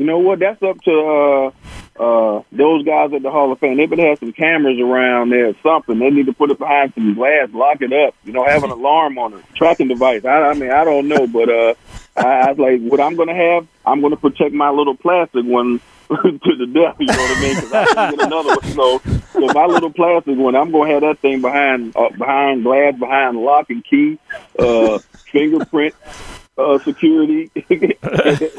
[SPEAKER 7] You know what? That's up to uh, uh, those guys at the Hall of Fame. They better have some cameras around there or something. They need to put it behind some glass, lock it up. You know, have an alarm on it, tracking device. I, I mean, I don't know, but uh, I, I was like, what I'm going to have, I'm going to protect my little plastic one to the death. You know what I mean? Because I can get another one. So, so my little plastic one, I'm going to have that thing behind uh, behind glass, behind lock and key, uh, fingerprint uh, security,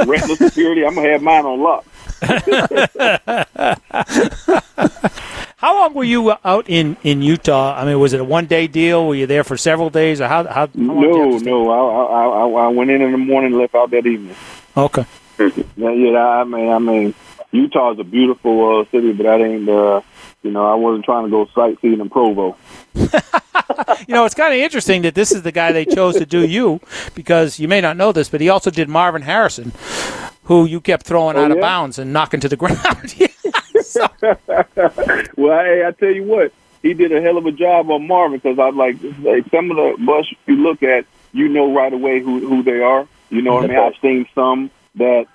[SPEAKER 7] rental security. I'm gonna have mine on lock.
[SPEAKER 5] How long were you out in, in Utah? I mean, was it a one day deal? Were you there for several days, or how? How, how long did you have
[SPEAKER 7] No, no. I, I I I went in in the morning, and left out that evening.
[SPEAKER 5] Okay.
[SPEAKER 7] Yeah, yeah. I mean, I mean, Utah is a beautiful uh, city, but that ain't. Uh, you know, I wasn't trying to go sightseeing in Provo.
[SPEAKER 5] You know, it's kind of interesting that this is the guy they chose to do you because you may not know this, but he also did Marvin Harrison, who you kept throwing
[SPEAKER 7] Oh,
[SPEAKER 5] out of bounds and knocking to the ground. Yeah. So-
[SPEAKER 7] Well, hey, I tell you what, he did a hell of a job on Marvin because I like, like some of the bus you look at, you know right away who who they are. You know what I mean? I've seen some that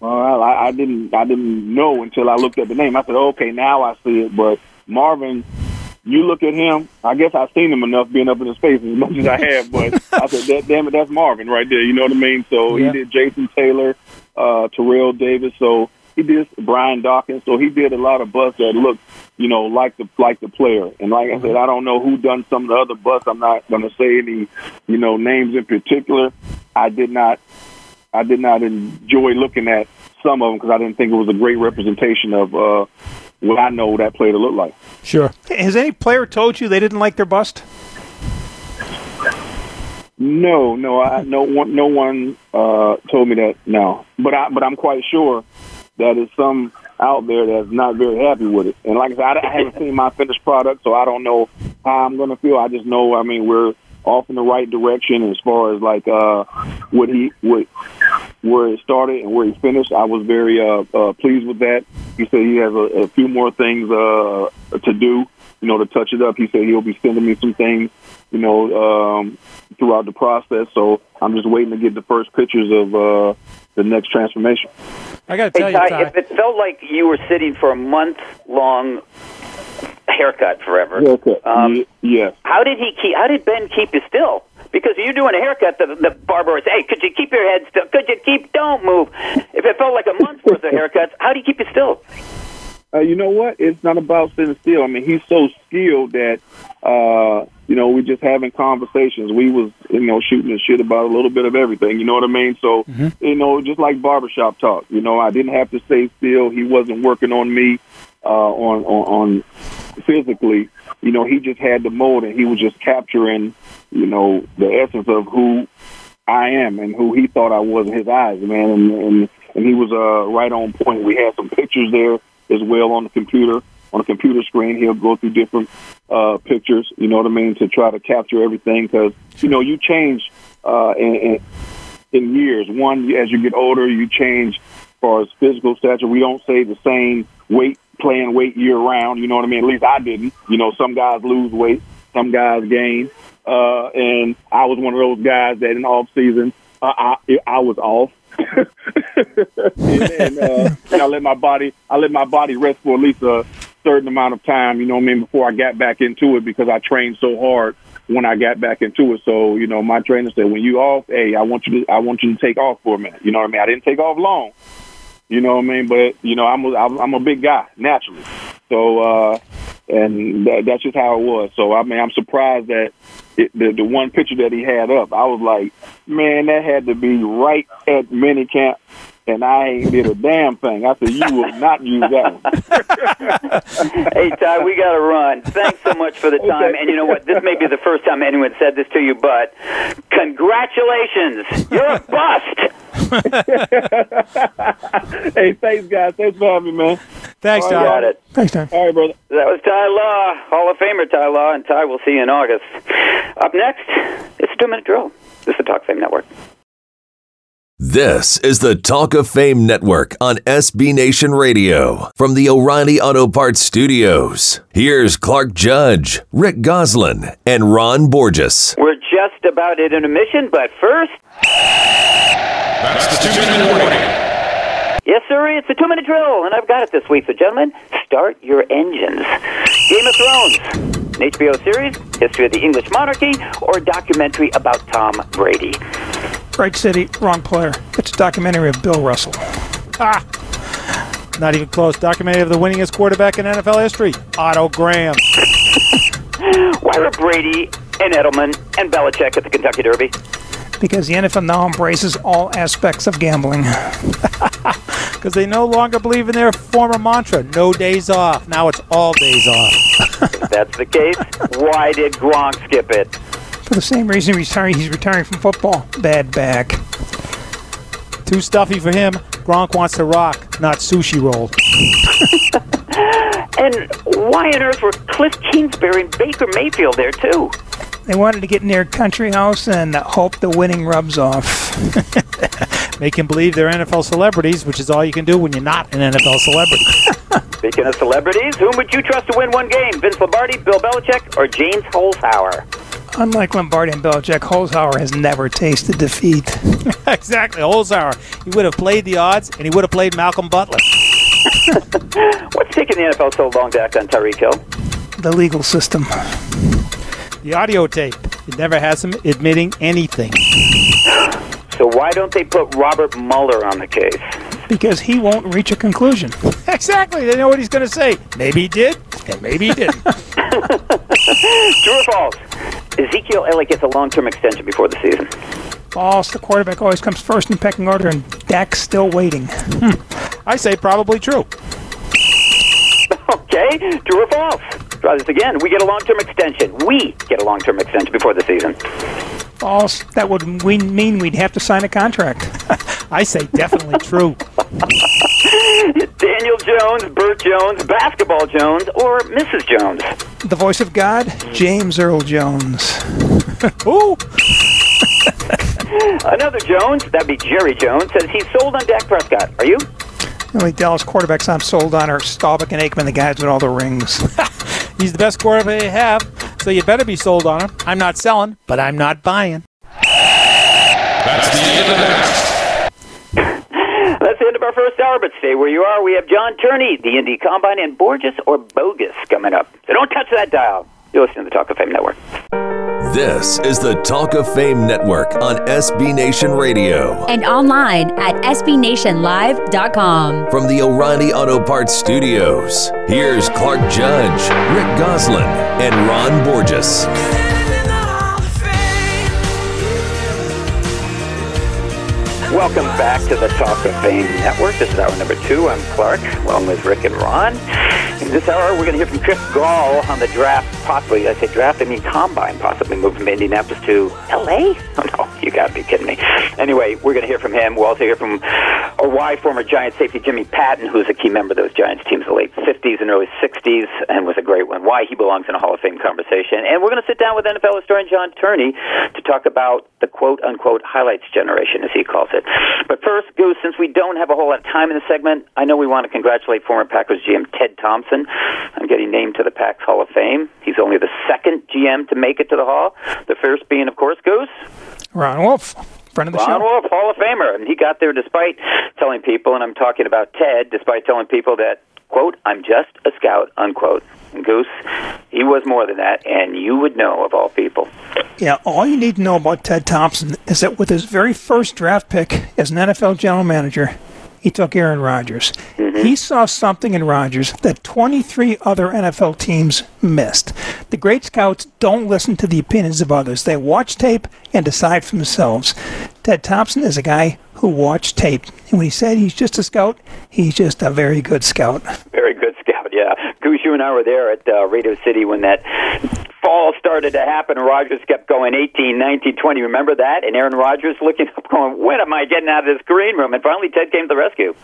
[SPEAKER 7] well, I, I didn't I didn't know until I looked at the name. I said, okay, now I see it. But Marvin, you look at him. I guess I've seen him enough being up in his face as much as I have. But I said, that, damn it, that's Marvin right there. You know what I mean? So
[SPEAKER 5] Yeah.
[SPEAKER 7] he did Jason Taylor, uh, Terrell Davis. So he did Brian Dawkins. So he did a lot of bus that looked, you know, like the like the player. And like I said, I don't know who done some of the other bus. I'm not going to say any, you know, names in particular. I did not I did not enjoy looking at some of them because I didn't think it was a great representation of uh, what I know that player to look like.
[SPEAKER 5] sure.
[SPEAKER 4] Has any player told you they didn't like their bust?
[SPEAKER 7] No, no, I no one, no one uh, told me that. No, but I, but I'm quite sure that is some out there that's not very happy with it. And like I said, I, I haven't seen my finished product, so I don't know how I'm going to feel. I just know, I mean, we're off in the right direction as far as like uh, what he what where it started and where he finished. I was very uh, uh, pleased with that. He said he has a, a few more things uh, to do, you know, to touch it up. He said he'll be sending me some things, you know, um, throughout the process. So I'm just waiting to get the first pictures of uh, the next transformation.
[SPEAKER 5] I got to tell
[SPEAKER 3] Hey,
[SPEAKER 5] you,
[SPEAKER 3] Ty,
[SPEAKER 5] Ty.
[SPEAKER 3] if it felt like you were sitting for a month long haircut forever,
[SPEAKER 7] Haircut.
[SPEAKER 3] Um,
[SPEAKER 7] Ye- yes.
[SPEAKER 3] how did he keep? How did Ben keep you still? Because you're doing a haircut, the, the barber would say, "Hey, could you keep your head still? Could you keep? Don't move." If it felt like a month worth of haircuts, how do you keep you still?
[SPEAKER 7] Uh, you know what? It's not about sitting still. I mean, he's so skilled that uh, you know we're just having conversations. We was you know shooting the shit about a little bit of everything. You know what I mean? So you know, just like barbershop talk. You know, I didn't have to stay still. He wasn't working on me uh, on, on on physically. You know, he just had the mold, and he was just capturing you know the essence of who I am and who he thought I was in his eyes, man. And and, and he was uh, right on point. We had some pictures there as well on the computer. On the computer screen, he'll go through different uh, pictures. You know what I mean to try to capture everything because you know you change uh, in in years. One, as you get older, you change as far as physical stature. We don't say the same weight, playing weight year round. You know what I mean? At least I didn't. You know, some guys lose weight, some guys gain. Uh, and I was one of those guys that in off season, uh, I, I was off. and uh, I let my body, I let my body rest for at least a certain amount of time. You know what I mean? Before I got back into it because I trained so hard when I got back into it. So you know, my trainer said, when you off, hey, I want you to, I want you to take off for a minute. You know what I mean? I didn't take off long. You know what I mean? But you know, I'm a, I'm a big guy naturally. So uh, and that, that's just how it was. So I mean, I'm surprised that it, the the one picture that he had up, I was like, man, that had to be right at minicamp. And I ain't did a damn thing. I said, you will not use that one.
[SPEAKER 3] Hey, Ty, we got to run. Thanks so much for the time. And you know what? This may be the first time anyone said this to you, but congratulations. You're a bust.
[SPEAKER 7] hey, thanks, guys. Thanks for having me, man.
[SPEAKER 5] Thanks,
[SPEAKER 7] All
[SPEAKER 5] Ty.
[SPEAKER 3] Got it.
[SPEAKER 4] Thanks, Tom.
[SPEAKER 7] All right, brother.
[SPEAKER 3] That was Ty Law, Hall of Famer Ty Law, and Ty, we'll see you in August. Up next, it's a two minute drill. This is the Talk of Fame Network.
[SPEAKER 1] This is the Talk of Fame Network on SB Nation Radio from the O'Reilly Auto Parts Studios. Here's Clark Judge, Rick Gosselin, and Ron Borges.
[SPEAKER 3] We're just about at an intermission, but first,
[SPEAKER 6] That's the two-minute warning.
[SPEAKER 3] yes, sir, it's a two minute drill, and I've got it this week. So, gentlemen, start your engines. Game of Thrones, an HBO series, history of the English monarchy, or a documentary about Tom Brady.
[SPEAKER 4] Right city, wrong player. It's a documentary of Bill Russell.
[SPEAKER 5] Ah, not even close. Documentary of the winningest quarterback in NFL history, Otto Graham.
[SPEAKER 3] Why were Brady and Edelman and Belichick at the Kentucky Derby?
[SPEAKER 4] Because the NFL now embraces all aspects of gambling.
[SPEAKER 5] Because they no longer believe in their former mantra, no days off. Now it's all days off.
[SPEAKER 3] If that's the case, why did Gronk skip it?
[SPEAKER 4] For the same reason he's retiring, he's retiring from football. Bad back.
[SPEAKER 5] Too stuffy for him. Gronk wants to rock, not sushi roll.
[SPEAKER 3] And why on earth were Cliff Kingsbury and Baker Mayfield there too?
[SPEAKER 4] They wanted to get near Country House and hope the winning rubs off.
[SPEAKER 5] Make him believe they're NFL celebrities, which is all you can do when you're not an NFL celebrity.
[SPEAKER 3] Speaking of celebrities, whom would you trust to win one game? Vince Lombardi, Bill Belichick, or James Holzhauer?
[SPEAKER 4] Unlike Lombardi and Belichick, Holzhauer has never tasted defeat.
[SPEAKER 5] exactly, Holzhauer. He would have played the odds, and he would have played Malcolm Butler.
[SPEAKER 3] What's taking the NFL so long to act on Tyreek Hill?
[SPEAKER 4] The legal system.
[SPEAKER 5] The audio tape. It never has him admitting anything.
[SPEAKER 3] So why don't they put Robert Mueller on the case?
[SPEAKER 4] Because he won't reach a conclusion.
[SPEAKER 5] Exactly. They know what he's going to say. Maybe he did, and maybe he didn't.
[SPEAKER 3] True or false? Ezekiel Elliott gets a long-term extension before the season.
[SPEAKER 4] False. The quarterback always comes first in pecking order, and Dak's still waiting. Hmm.
[SPEAKER 5] I say probably true.
[SPEAKER 3] Okay, true or false? Try this again. We get a long-term extension. We get a long-term extension before the season.
[SPEAKER 4] False. That would we- mean we'd have to sign a contract.
[SPEAKER 5] I say definitely true.
[SPEAKER 3] Daniel Jones, Bert Jones, Basketball Jones, or Mrs. Jones?
[SPEAKER 4] The voice of God, James Earl Jones.
[SPEAKER 5] Ooh,
[SPEAKER 3] Another Jones, that'd be Jerry Jones, says he's sold on Dak Prescott. Are you?
[SPEAKER 4] The only Dallas quarterbacks I'm sold on are Staubach and Aikman, the guys with all the rings.
[SPEAKER 5] He's the best quarterback they have, so you better be sold on him. I'm not selling, but I'm not buying.
[SPEAKER 6] That's the end of the half.
[SPEAKER 3] That's the end of our first hour, but stay where you are. We have John Turney, the Indy Combine, and Borges or Bogus coming up. So don't touch that dial. You're listening to the Talk of Fame Network.
[SPEAKER 1] This is the Talk of Fame Network on SB Nation Radio.
[SPEAKER 8] and online at sbnationlive.com.
[SPEAKER 1] From the O'Reilly Auto Parts Studios, here's Clark Judge, Rick Gosselin, and Ron Borges.
[SPEAKER 3] Welcome back to the Talk of Fame Network. This is hour number two. I'm Clark, along with Rick and Ron. This hour, we're going to hear from Chris Gall on the draft, possibly, I say draft, I mean combine, possibly move from Indianapolis to L.A.? Oh, no, you got to be kidding me. Anyway, we're going to hear from him. We'll also hear from or why former Giant safety Jimmy Patton, who's a key member of those Giants teams in the late 50s and early 60s, and was a great one, why he belongs in a Hall of Fame conversation. And we're going to sit down with NFL historian John Turney to talk about the quote unquote highlights generation, as he calls it. But first, Goose, since we don't have a whole lot of time in the segment, I know we want to congratulate former Packers GM Ted Thompson on getting named to the Pack's Hall of Fame. He's only the second GM to make it to the Hall, the first being, of course, Goose.
[SPEAKER 4] Ron Wolf, friend of the
[SPEAKER 3] Ron
[SPEAKER 4] show.
[SPEAKER 3] Wolf, Hall of Famer, and he got there despite telling people, and I'm talking about Ted, despite telling people that, quote, I'm just a scout, unquote. And Goose, he was more than that, and you would know of all people.
[SPEAKER 4] Yeah, all you need to know about Ted Thompson is that with his very first draft pick as an NFL general manager, he took Aaron Rodgers. Mm-hmm. He saw something in Rodgers that 23 other NFL teams missed. The great scouts don't listen to the opinions of others. They watch tape and decide for themselves. Ted Thompson is a guy who watched tape. And when he said he's just a scout, he's just a very good scout.
[SPEAKER 3] Very good scout, yeah. Goose, you and I were there at uh, Radio City when that fall started to happen. Rodgers kept going 18, 19, 20. Remember that? And Aaron Rodgers looking up, going, "When am I getting out of this green room?" And finally, Ted came to the rescue.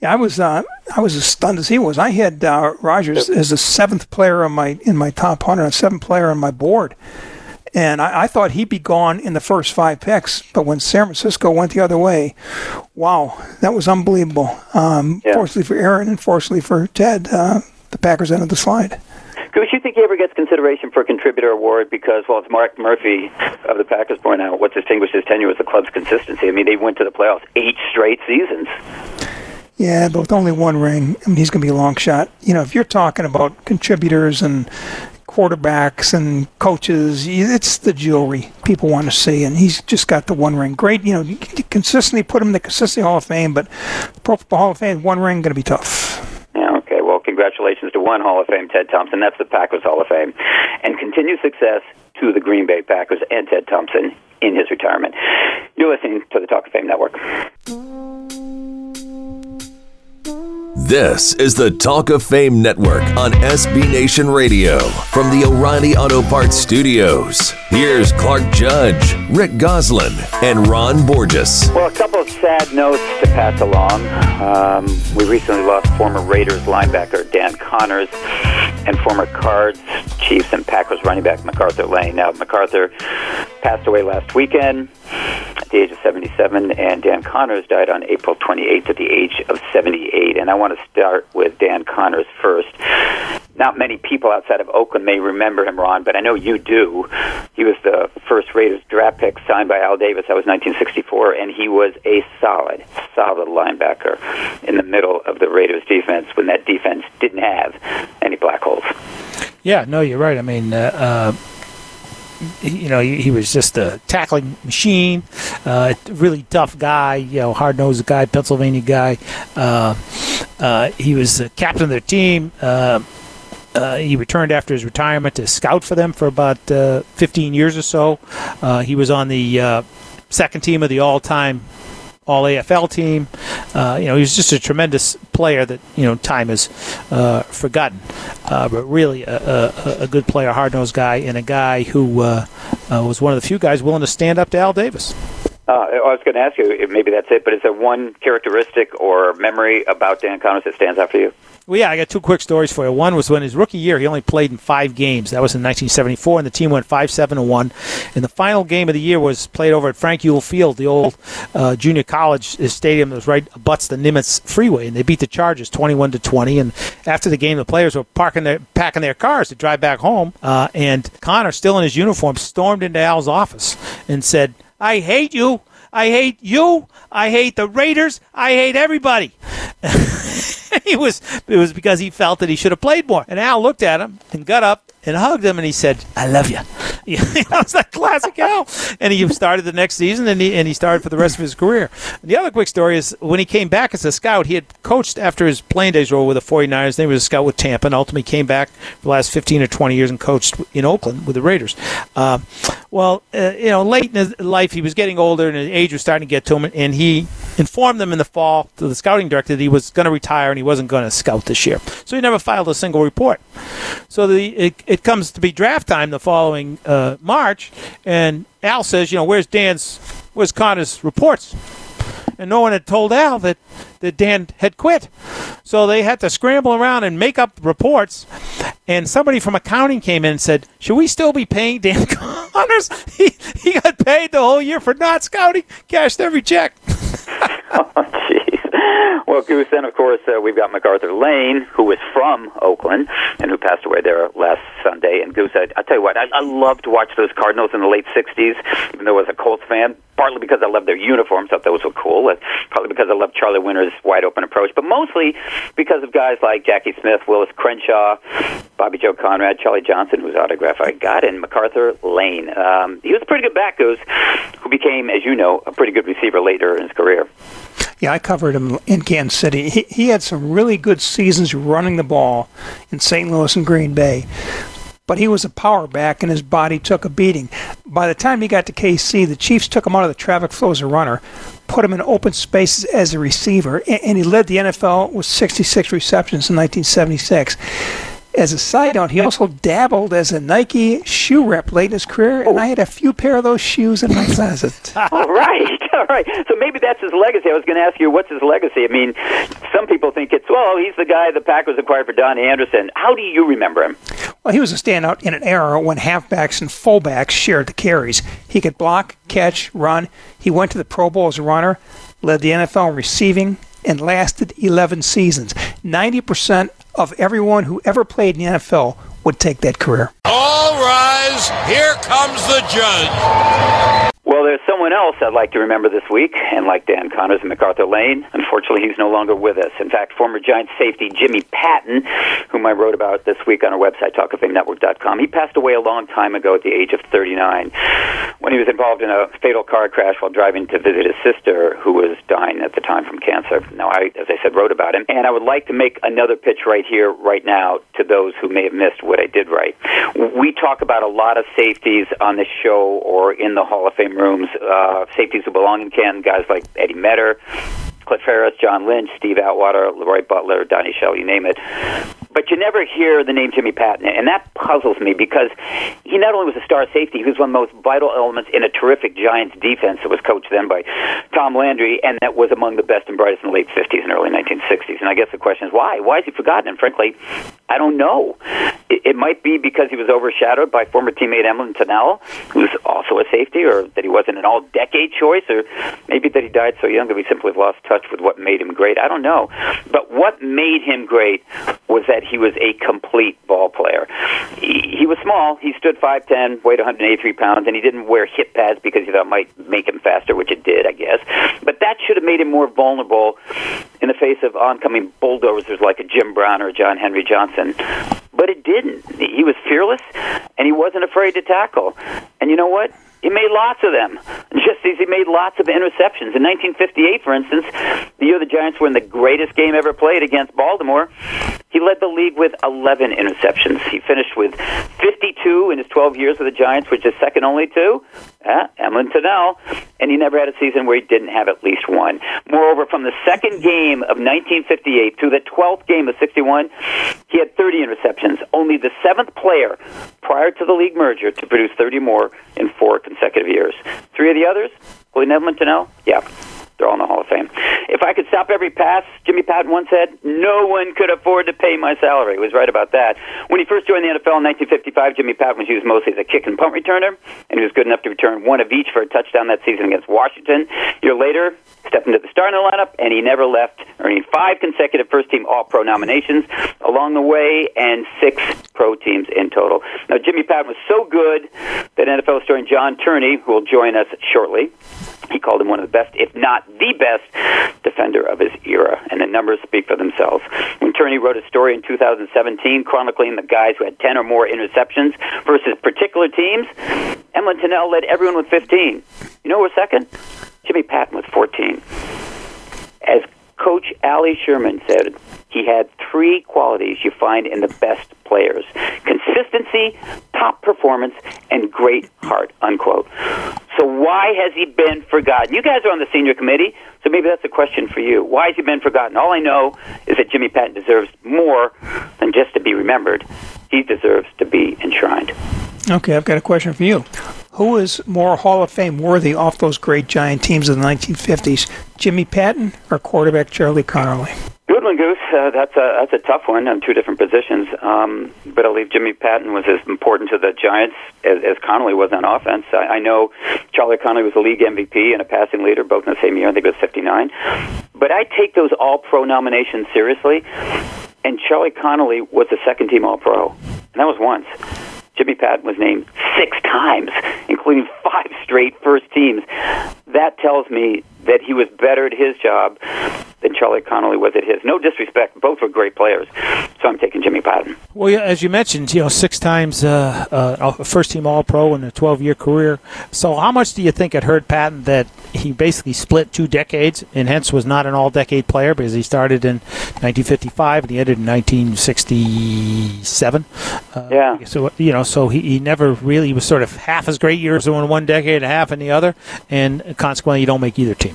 [SPEAKER 4] Yeah, I was uh, I was as stunned as he was. I had uh, Rodgers as the seventh player on my in my top hundred, a seventh player on my board, and I, I thought he'd be gone in the first five picks. But when San Francisco went the other way, wow, that was unbelievable. Um,
[SPEAKER 3] Yeah.
[SPEAKER 4] Fortunately for Aaron, and fortunately for Ted, uh, the Packers ended the slide.
[SPEAKER 3] Goose, you think he ever gets consideration for a contributor award because, well, it's Mark Murphy of the Packers point out what distinguished his tenure was the club's consistency. I mean, they went to the playoffs eight straight seasons.
[SPEAKER 4] Yeah, but with only one ring, I mean, he's going to be a long shot. You know, if you're talking about contributors and quarterbacks and coaches, it's the jewelry people want to see, and he's just got the one ring. Great, you know, you consistently put him in the consistency Hall of Fame, but Pro Football Hall of Fame, one ring, going to be tough.
[SPEAKER 3] Yeah, okay. Well, congratulations to one Hall of Fame, Ted Thompson. That's the Packers Hall of Fame. And continued success to the Green Bay Packers and Ted Thompson in his retirement. You're listening to the Talk of Fame Network.
[SPEAKER 1] This is the Talk of Fame Network on SB Nation Radio from the O'Reilly Auto Parts Studios. Here's Clark Judge, Rick Gosselin, and Ron Borges.
[SPEAKER 3] Well, a couple of sad notes to pass along. Um, we recently lost former Raiders linebacker Dan Conners and former Cards, Chiefs, and Packers running back MacArthur Lane. Now, MacArthur passed away last weekend at the age of 77, and Dan Conners died on April 28th at the age of 78. And I want to start with Dan Conners first. Not many people outside of Oakland may remember him, Ron, but I know you do. He was the first Raiders draft pick signed by Al Davis. That was 1964, and he was a solid, solid linebacker in the middle of the Raiders defense when that defense didn't have any black holes.
[SPEAKER 5] Yeah, no, you're right. I mean, uh, uh, you know, he, he, was just a tackling machine, uh, really tough guy, you know, hard nosed guy, Pennsylvania guy. Uh, uh, he was the captain of their team. Uh, uh, he returned after his retirement to scout for them for about uh, 15 years or so. he was on the second team of the all-time all AFL team. Uh, you know, he was just a tremendous player that you know time has uh, forgotten. Uh, but really, a, a, a good player, hard nosed guy, and a guy who uh, uh, was one of the few guys willing to stand up to Al Davis.
[SPEAKER 3] Uh, I was going to ask you, maybe that's it, but is there one characteristic or memory about Dan Conners that stands out for you?
[SPEAKER 5] Well, yeah, I got two quick stories for you. One was when his rookie year, he only played in five games. That was in 1974, and the team went 5 7 and 1. And the final game of the year was played over at Frank Youell Field, the old uh, junior college stadium that was right abuts the Nimitz Freeway. And they beat the Chargers 21 to 20. And after the game, the players were parking their, packing their cars to drive back home. Uh, and Connor, still in his uniform, stormed into Al's office and said, I hate you. I hate you. I hate the Raiders. I hate everybody. he was it was because he felt that he should have played more. And Al looked at him and got up and hugged him and he said, "I love you." that was that classic Al. And he started the next season and he and he started for the rest of his career. And the other quick story is when he came back as a scout, he had coached after his playing days role with the 49ers. Then he was a scout with Tampa and ultimately came back for the last 15 or 20 years and coached in Oakland with the Raiders. Uh, well, uh, you know, late in his life, he was getting older and his age was starting to get to him, and he informed them in the fall to the scouting director that he was going to retire and he wasn't going to scout this year. So he never filed a single report. So the it, it comes to be draft time the following uh, March, and Al says, you know, where's Dan's, where's Connor's reports? And no one had told Al that, that Dan had quit. So they had to scramble around and make up reports. And somebody from accounting came in and said, Should we still be paying Dan Conners? He, he got paid the whole year for not scouting, cashed every check.
[SPEAKER 3] 違う。Well, Goose, then of course uh, we've got MacArthur Lane, who was from Oakland and who passed away there last Sunday. And Goose, I, I tell you what, I, I loved to watch those Cardinals in the late '60s, even though I was a Colts fan. Partly because I loved their uniforms, thought those were cool. Partly because I loved Charley Winner's wide open approach, but mostly because of guys like Jackie Smith, Willis Crenshaw, Bobby Joe Conrad, Charlie Johnson, whose autograph I got, and MacArthur Lane. Um, he was a pretty good back, Goose, who became, as you know, a pretty good receiver later in his career.
[SPEAKER 4] Yeah, I covered him in Kansas City. He, he had some really good seasons running the ball in St. Louis and Green Bay. But he was a power back and his body took a beating. By the time he got to KC, the Chiefs took him out of the traffic flow as a runner, put him in open spaces as a receiver, and he led the NFL with 66 receptions in 1976 as a side note, he also dabbled as a Nike shoe rep late in his career, and oh. I had a few pair of those shoes in my closet.
[SPEAKER 3] all right, all right. So maybe that's his legacy. I was going to ask you, what's his legacy? I mean, some people think it's, well, he's the guy the Packers acquired for Don Anderson. How do you remember him?
[SPEAKER 4] Well, he was a standout in an era when halfbacks and fullbacks shared the carries. He could block, catch, run. He went to the Pro Bowl as a runner, led the NFL in receiving, and lasted 11 seasons. 90% of everyone who ever played in the NFL would take that career.
[SPEAKER 6] All rise. Here comes the judge.
[SPEAKER 3] Well, there's someone else I'd like to remember this week, and like Dan Conners and MacArthur Lane, unfortunately, he's no longer with us. In fact, former Giant safety Jimmy Patton, whom I wrote about this week on our website, talkoffamenetwork.com, he passed away a long time ago at the age of 39 when he was involved in a fatal car crash while driving to visit his sister, who was dying at the time from cancer. Now, I, as I said, wrote about him, and I would like to make another pitch right here, right now, to those who may have missed what I did write. We talk about a lot of safeties on the show or in the Hall of Fame rooms, uh, safeties who belong in Canton, guys like Eddie Meador, Cliff Harris, John Lynch, Steve Atwater, Leroy Butler, Donnie Shell, you name it. But you never hear the name Jimmy Patton, and that puzzles me because he not only was a star safety, he was one of the most vital elements in a terrific Giants defense that was coached then by Tom Landry, and that was among the best and brightest in the late 50s and early 1960s. And I guess the question is why? Why is he forgotten? And frankly, I don't know. It, it might be because he was overshadowed by former teammate Emlen Tunnell, who's also a safety, or that he wasn't an all-decade choice, or maybe that he died so young that we simply lost touch with what made him great. I don't know. But what made him great was that he was a complete ball player. He, he was small. He stood 5'10", weighed 183 pounds, and he didn't wear hip pads because he thought it might make him faster, which it did, I guess. But that should have made him more vulnerable in the face of oncoming bulldozers like a Jim Brown or a John Henry Johnson. But it didn't. He was fearless, and he wasn't afraid to tackle. And you know what? He made lots of them, just as he made lots of interceptions. In 1958, for instance, the year the Giants were in the greatest game ever played against Baltimore, he led the league with 11 interceptions. He finished with 52 in his 12 years with the Giants, which is second only to uh, Emlen Tunnell, and he never had a season where he didn't have at least one. Moreover, from the second game of 1958 to the 12th game of 61, he had 30 interceptions. Only the seventh player prior to the league merger to produce 30 more in four consecutive years. Three of the others, Willie Emlen Tunnell, yeah, they're all in the Hall of Fame. If I could stop every pass, Jimmy Patton once said, no one could afford to pay my salary. He was right about that. When he first joined the NFL in 1955, Jimmy Patton was used mostly as a kick and punt returner, and he was good enough to return one of each for a touchdown that season against Washington. A year later, stepped into the starting lineup, and he never left, earning five consecutive first-team All-Pro nominations along the way, and six pro teams in total. Now, Jimmy Patton was so good that NFL historian John Turney, who will join us shortly, he called him one of the best, if not the best, defender of his era, and the numbers speak for themselves. When Turney wrote a story in 2017 chronicling the guys who had 10 or more interceptions versus particular teams, Emlen Tunnell led everyone with 15. You know who was second? Jimmy Patton with 14. As Coach Allie Sherman said, he had three qualities you find in the best players consistency, top performance, and great heart, unquote. So, why has he been forgotten? You guys are on the senior committee, so maybe that's a question for you. Why has he been forgotten? All I know is that Jimmy Patton deserves more than just to be remembered, he deserves to be enshrined.
[SPEAKER 4] Okay, I've got a question for you. Who is more Hall of Fame worthy off those great Giant teams of the 1950s, Jimmy Patton or quarterback Charlie Conerly?
[SPEAKER 3] Good one, Goose. Uh, that's a that's a tough one on two different positions. Um, but I believe Jimmy Patton was as important to the Giants as, as Conerly was on offense. I, I know Charlie Conerly was a league MVP and a passing leader both in the same year. I think it was 59. But I take those All Pro nominations seriously. And Charlie Conerly was a second team All Pro, and that was once. Jimmy Patton was named six times, including five straight first teams. That tells me that he was better at his job than Charlie Conerly was at his. No disrespect, both were great players. So I'm taking Jimmy Patton.
[SPEAKER 5] Well, yeah, as you mentioned, you know, six times uh, uh, first team All Pro in a 12 year career. So how much do you think it hurt Patton that he basically split two decades and hence was not an all decade player because he started in 1955 and he ended in 1967? Uh,
[SPEAKER 3] yeah.
[SPEAKER 5] So, you know, so he, he never really he was sort of half as great years in one decade and half in the other, and consequently, you don't make either team.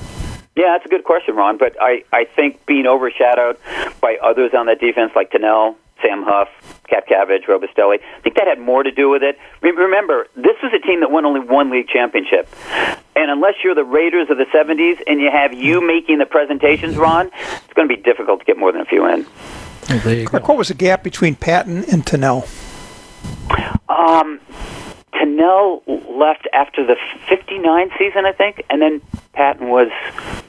[SPEAKER 3] Yeah, that's a good question, Ron. But I, I think being overshadowed by others on that defense like Tunnell, Sam Huff, Katcavage, Robustelli, I think that had more to do with it. Remember, this was a team that won only one league championship. And unless you're the Raiders of the 70s and you have you making the presentations, Ron, it's going to be difficult to get more than a few in.
[SPEAKER 5] Well, there you go.
[SPEAKER 4] What was the gap between Patton and Tunnell?
[SPEAKER 3] Um, Tunnell left after the 59 season, I think, and then Patton was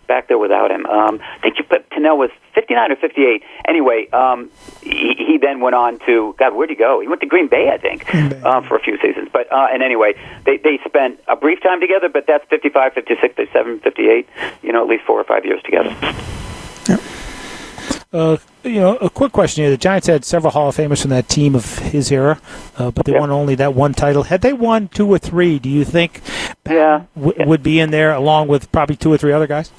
[SPEAKER 3] back there without him. Um, I think you put Tunnell was 59 or 58. Anyway, um, he, he then went on to God. Where'd he go? He went to Green Bay, I think, uh, for a few seasons. But uh, and anyway, they they spent a brief time together. But that's 55, 56, 57, 58. You know, at least four or five years together.
[SPEAKER 5] Uh, you know, a quick question here. The Giants had several Hall of Famers from that team of his era, uh, but they
[SPEAKER 3] Yeah.
[SPEAKER 5] won only that one title. Had they won two or three, do you think
[SPEAKER 3] Yeah.
[SPEAKER 5] w-
[SPEAKER 3] Yeah.
[SPEAKER 5] would be in there along with probably two or three other guys?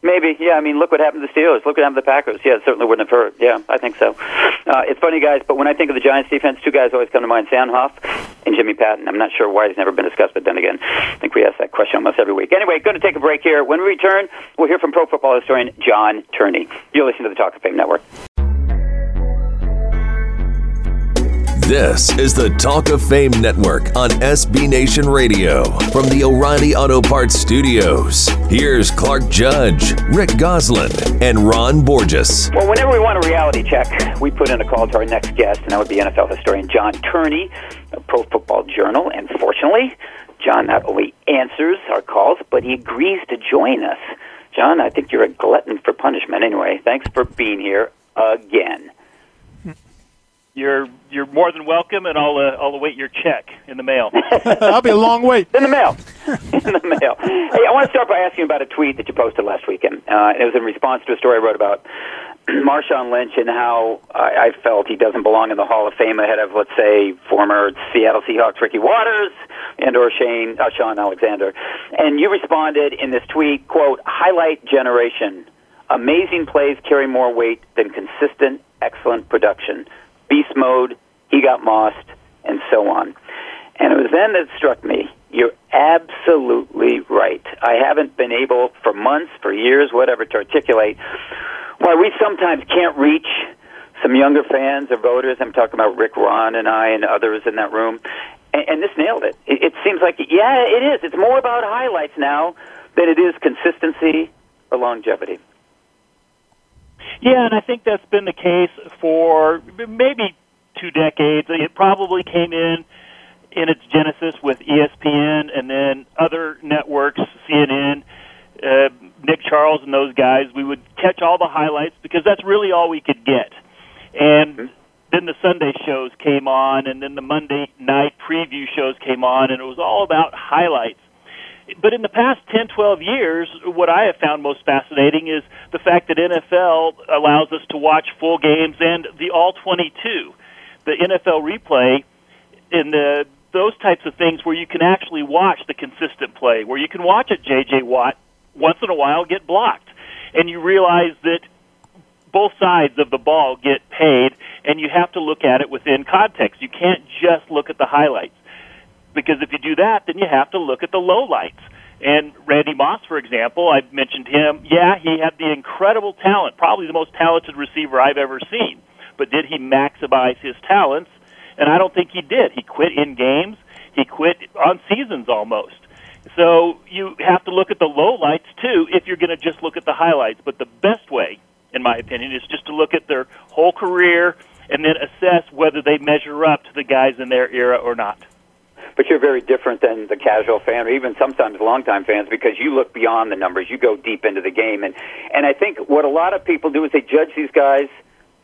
[SPEAKER 3] Maybe, yeah. I mean, look what happened to the Steelers. Look what happened to the Packers. Yeah, it certainly wouldn't have hurt. Yeah, I think so. Uh, it's funny, guys, but when I think of the Giants defense, two guys always come to mind: Sam and Jimmy Patton. I'm not sure why he's never been discussed, but then again, I think we ask that question almost every week. Anyway, going to take a break here. When we return, we'll hear from Pro Football historian John Turney. You're listening to the Talk of Fame Network.
[SPEAKER 1] This is the Talk of Fame Network on SB Nation Radio from the O'Reilly Auto Parts Studios. Here's Clark Judge, Rick Gosselin, and Ron Borges.
[SPEAKER 3] Well, whenever we want a reality check, we put in a call to our next guest, and that would be NFL historian John Turney of Pro Football Journal. And fortunately, John not only answers our calls, but he agrees to join us. John, I think you're a glutton for punishment. Anyway, thanks for being here again.
[SPEAKER 8] You're you're more than welcome, and I'll uh, I'll await your check in the mail.
[SPEAKER 5] That'll be a long wait.
[SPEAKER 3] In the mail. in the mail. Hey, I want to start by asking about a tweet that you posted last weekend. Uh, it was in response to a story I wrote about Marshawn Lynch and how I, I felt he doesn't belong in the Hall of Fame ahead of, let's say, former Seattle Seahawks Ricky Watters and or Shane uh, Shaun Alexander. And you responded in this tweet, quote, highlight generation. Amazing plays carry more weight than consistent, excellent production beast mode, he got mossed, and so on. And it was then that it struck me. You're absolutely right. I haven't been able for months, for years, whatever, to articulate why we sometimes can't reach some younger fans or voters. I'm talking about Rick, Ron, and I, and others in that room. And, and this nailed it. it. It seems like, yeah, it is. It's more about highlights now than it is consistency or longevity.
[SPEAKER 8] Yeah, and I think that's been the case for maybe two decades. It probably came in in its genesis with ESPN and then other networks, CNN, uh, Nick Charles, and those guys. We would catch all the highlights because that's really all we could get. And mm-hmm. then the Sunday shows came on, and then the Monday night preview shows came on, and it was all about highlights. But in the past 10, 12 years, what I have found most fascinating is the fact that NFL allows us to watch full games and the all 22. The NFL replay and the those types of things where you can actually watch the consistent play, where you can watch a J.J. Watt once in a while get blocked, and you realize that both sides of the ball get paid, and you have to look at it within context. You can't just look at the highlights because if you do that, then you have to look at the lowlights. And Randy Moss, for example, I mentioned him. Yeah, he had the incredible talent, probably the most talented receiver I've ever seen. But did he maximize his talents? And I don't think he did. He quit in games. He quit on seasons almost. So you have to look at the lowlights too if you're going to just look at the highlights. But the best way, in my opinion, is just to look at their whole career and then assess whether they measure up to the guys in their era or not
[SPEAKER 3] but you're very different than the casual fan or even sometimes longtime fans because you look beyond the numbers. You go deep into the game, and and I think what a lot of people do is they judge these guys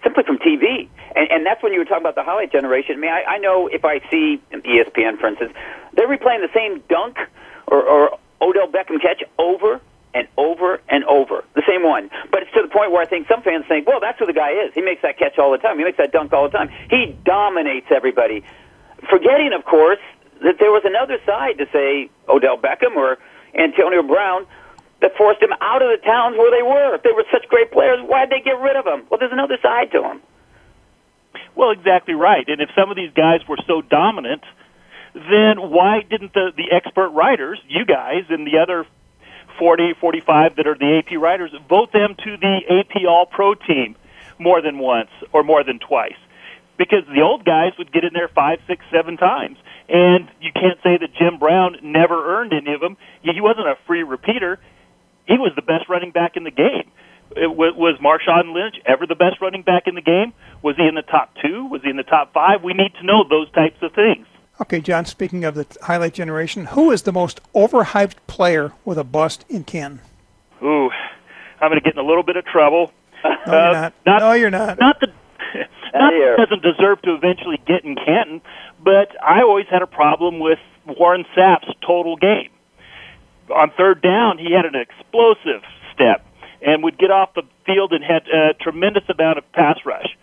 [SPEAKER 3] simply from TV, and and that's when you were talking about the highlight generation. I mean, I, I know if I see ESPN, for instance, they're replaying the same dunk or, or Odell Beckham catch over and over and over. The same one. But it's to the point where I think some fans think, well, that's who the guy is. He makes that catch all the time. He makes that dunk all the time. He dominates everybody. Forgetting, of course, that there was another side to say Odell Beckham or Antonio Brown that forced him out of the towns where they were. If they were such great players, why'd they get rid of them? Well, there's another side to them.
[SPEAKER 8] Well, exactly right. And if some of these guys were so dominant, then why didn't the, the expert writers, you guys and the other 40, 45 that are the AP writers, vote them to the AP All Pro team more than once or more than twice? Because the old guys would get in there five, six, seven times. And you can't say that Jim Brown never earned any of them. He wasn't a free repeater. He was the best running back in the game. It was, was Marshawn Lynch ever the best running back in the game? Was he in the top two? Was he in the top five? We need to know those types of things.
[SPEAKER 4] Okay, John, speaking of the highlight generation, who is the most overhyped player with a bust in Ken?
[SPEAKER 8] Ooh, I'm going to get in a little bit of trouble.
[SPEAKER 4] No, uh, you're not. not. No, you're not.
[SPEAKER 8] Not the not that uh, doesn't deserve to eventually get in Canton, but I always had a problem with Warren Sapp's total game. On third down, he had an explosive step and would get off the field and had a tremendous amount of pass rush.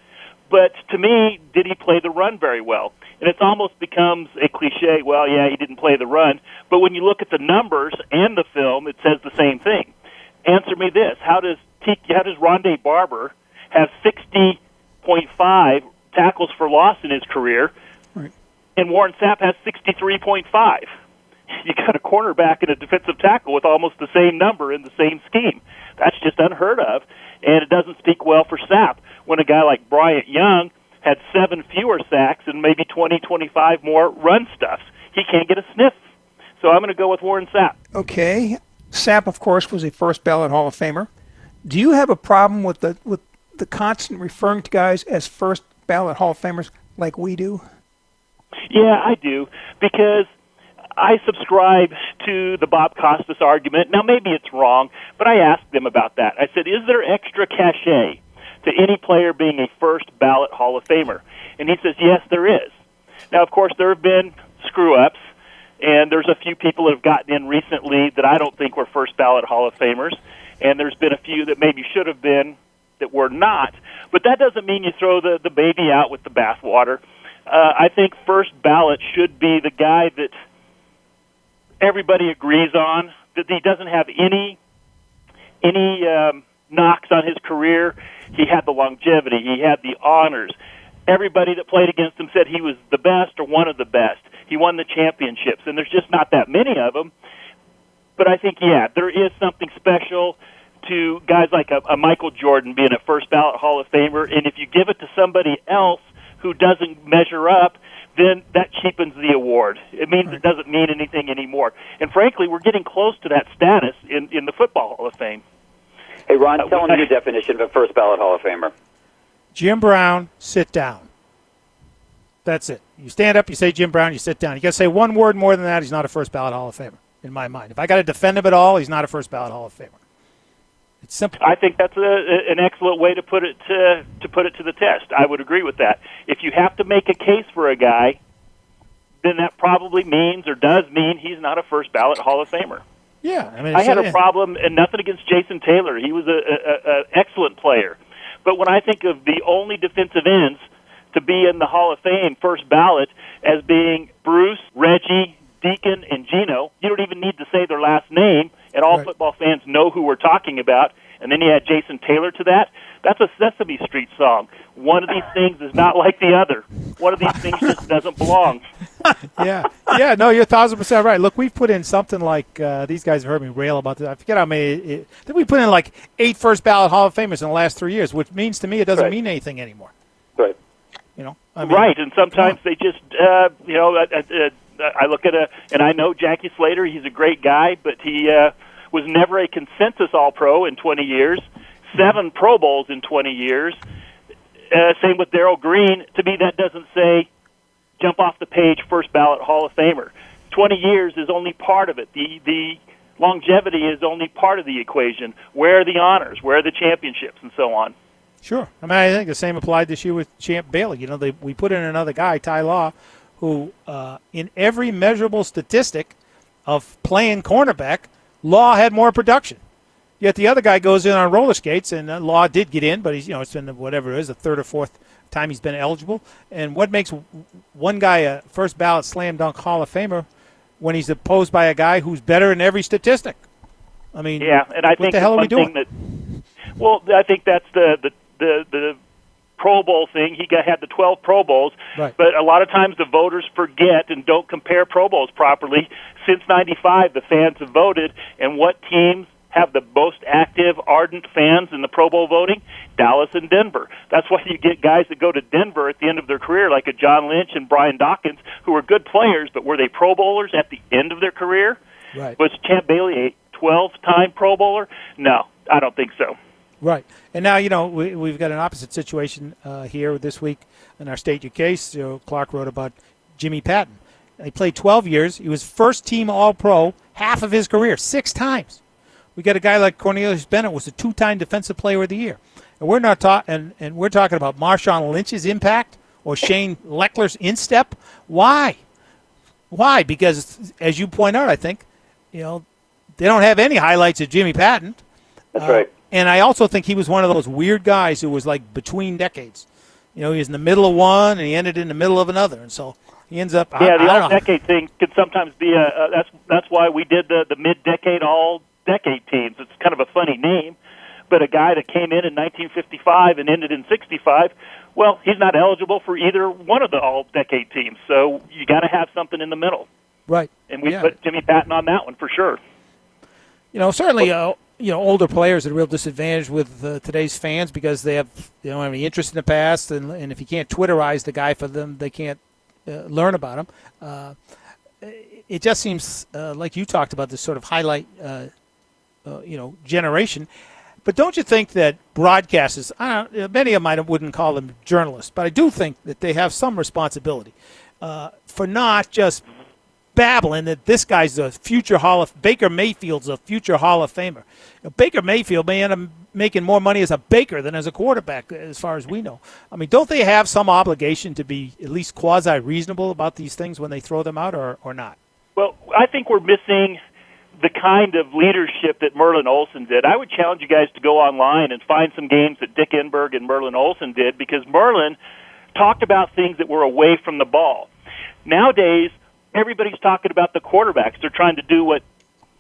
[SPEAKER 8] But to me, did he play the run very well? And it almost becomes a cliche. Well, yeah, he didn't play the run, but when you look at the numbers and the film, it says the same thing. Answer me this: How does T- how does Rondé Barber have 60.5 tackles for loss in his career,
[SPEAKER 4] Right.
[SPEAKER 8] and Warren Sapp has 63.5? You got a cornerback and a defensive tackle with almost the same number in the same scheme. That's just unheard of, and it doesn't speak well for Sapp when a guy like Bryant Young had seven fewer sacks and maybe 20, 25 more run stuffs. He can't get a sniff. So I'm going to go with Warren Sapp.
[SPEAKER 4] Okay. Sapp, of course, was a first ballot Hall of Famer. Do you have a problem with the with the constant referring to guys as first ballot Hall of Famers like we do?
[SPEAKER 8] Yeah, I do because I subscribe to the Bob Costas argument. Now, maybe it's wrong, but I asked them about that. I said, "Is there extra cachet to any player being a first ballot Hall of Famer?" And he says, "Yes, there is." Now, of course, there have been screw ups, and there's a few people that have gotten in recently that I don't think were first ballot Hall of Famers, and there's been a few that maybe should have been that were not. But that doesn't mean you throw the the baby out with the bathwater. Uh, I think first ballot should be the guy that everybody agrees on that he doesn't have any any um, knocks on his career. He had the longevity. He had the honors. Everybody that played against him said he was the best or one of the best. He won the championships, and there's just not that many of them. But I think, yeah, there is something special to guys like a, a Michael Jordan being a first ballot Hall of Famer, and if you give it to somebody else who doesn't measure up, then that cheapens the award. It means it doesn't mean anything anymore. And frankly, we're getting close to that status in, in the Football Hall of Fame.
[SPEAKER 3] Hey, Ron,
[SPEAKER 8] Uh,
[SPEAKER 3] tell
[SPEAKER 8] we-
[SPEAKER 3] them your definition of a first ballot Hall of Famer.
[SPEAKER 5] Jim Brown, sit down. That's it. You stand up, you say Jim Brown, you sit down. You got to say one word more than that. He's not a first ballot Hall of Famer, in my mind. If I got to defend him at all, he's not a first ballot Hall of Famer. It's simple.
[SPEAKER 8] I think that's a, an excellent way to put it to, to put it to the test. I would agree with that. If you have to make a case for a guy, then that probably means or does mean he's not a first ballot Hall of Famer.
[SPEAKER 5] Yeah, I mean,
[SPEAKER 8] I had a problem, and nothing against Jason Taylor. He was a, a, a excellent player. But when I think of the only defensive ends to be in the Hall of Fame first ballot as being Bruce, Reggie, Deacon, and Gino, you don't even need to say their last name, and all
[SPEAKER 5] Right.
[SPEAKER 8] football fans know who we're talking about. And then you add Jason Taylor to that. That's a Sesame Street song. One of these things is not like the other. One of these things just doesn't belong.
[SPEAKER 5] yeah, yeah. No, you're a thousand percent right. Look, we've put in something like uh, these guys have heard me rail about this. I forget how many. It, I think we put in like eight first ballot Hall of Famers in the last three years, which means to me it doesn't
[SPEAKER 3] Right.
[SPEAKER 5] mean anything anymore.
[SPEAKER 3] Right.
[SPEAKER 5] You know, I mean,
[SPEAKER 8] right, and sometimes they just, uh, you know, uh, uh, I look at a, and I know Jackie Slater. He's a great guy, but he uh, was never a consensus All Pro in 20 years. Seven Pro Bowls in 20 years. Uh, same with Darrell Green. To me, that doesn't say jump off the page first ballot Hall of Famer. 20 years is only part of it. The the longevity is only part of the equation. Where are the honors? Where are the championships, and so on.
[SPEAKER 5] Sure. I mean, I think the same applied this year with Champ Bailey. You know, they, we put in another guy, Ty Law, who uh, in every measurable statistic of playing cornerback, Law had more production. Yet the other guy goes in on roller skates, and uh, Law did get in, but he's you know it's been whatever it is, the third or fourth time he's been eligible. And what makes one guy a first ballot slam dunk Hall of Famer when he's opposed by a guy who's better in every statistic? I mean,
[SPEAKER 8] Yeah, and I
[SPEAKER 5] what
[SPEAKER 8] think
[SPEAKER 5] the hell are we doing?
[SPEAKER 8] that well, I think that's the the the, the Pro Bowl thing. He got had the 12 Pro Bowls,
[SPEAKER 5] Right.
[SPEAKER 8] but a lot of times the voters forget and don't compare Pro Bowls properly. Since '95, the fans have voted, and what teams have the most active, ardent fans in the Pro Bowl voting? Dallas and Denver. That's why you get guys that go to Denver at the end of their career, like a John Lynch and Brian Dawkins, who are good players, but were they Pro Bowlers at the end of their career?
[SPEAKER 5] Right.
[SPEAKER 8] Was Champ Bailey a 12-time Pro Bowler? No, I don't think so.
[SPEAKER 5] Right. And now, you know, we, we've got an opposite situation uh, here this week in our State Your Case. You know, Clark wrote about Jimmy Patton. He played 12 years. He was first team All Pro half of his career, six times. We got a guy like Cornelius Bennett was a two-time Defensive Player of the Year, and we're not ta- and, and we're talking about Marshawn Lynch's impact or Shane Lechler's instep. Why? Why? Because as you point out, I think, you know, they don't have any highlights of Jimmy Patton.
[SPEAKER 3] That's
[SPEAKER 5] Uh,
[SPEAKER 3] right.
[SPEAKER 5] And I also think he was one of those weird guys who was like between decades. You know, he was in the middle of one and he ended in the middle of another, and so he ends up. I-
[SPEAKER 8] Yeah, the
[SPEAKER 5] I, don't
[SPEAKER 8] all decade thing could sometimes be a, a that's that's why we did the the mid decade all decade teams. It's kind of a funny name, but a guy that came in in 1955 and ended in 65, well, he's not eligible for either one of the all-decade teams. So you got to have something in the middle.
[SPEAKER 5] Right.
[SPEAKER 8] And we
[SPEAKER 5] Yeah.
[SPEAKER 8] put Jimmy Patton on that one for sure.
[SPEAKER 5] you know, certainly, uh, you know, older players are a real disadvantage with uh, today's fans because they have they don't have any interest in the past, and, and if you can't Twitterize the guy for them, they can't uh, learn about him. Uh, it just seems uh, like you talked about this sort of highlight, uh, uh, you know, generation. But don't you think that broadcasters, I don't, many of mine wouldn't call them journalists, but I do think that they have some responsibility for not just babbling that this guy's a future Hall of Baker Mayfield's a future Hall of Famer. Baker Mayfield may end up making more money as a baker than as a quarterback, as far as we know. I mean, don't they have some obligation to be at least quasi reasonable about these things when they throw them out, or, or not?
[SPEAKER 8] Well, I think we're missing the kind of leadership that Merlin Olsen did. I would challenge you guys to go online and find some games that Dick Enberg and Merlin Olsen did because Merlin talked about things that were away from the ball. Nowadays, everybody's talking about the quarterbacks. They're trying to do what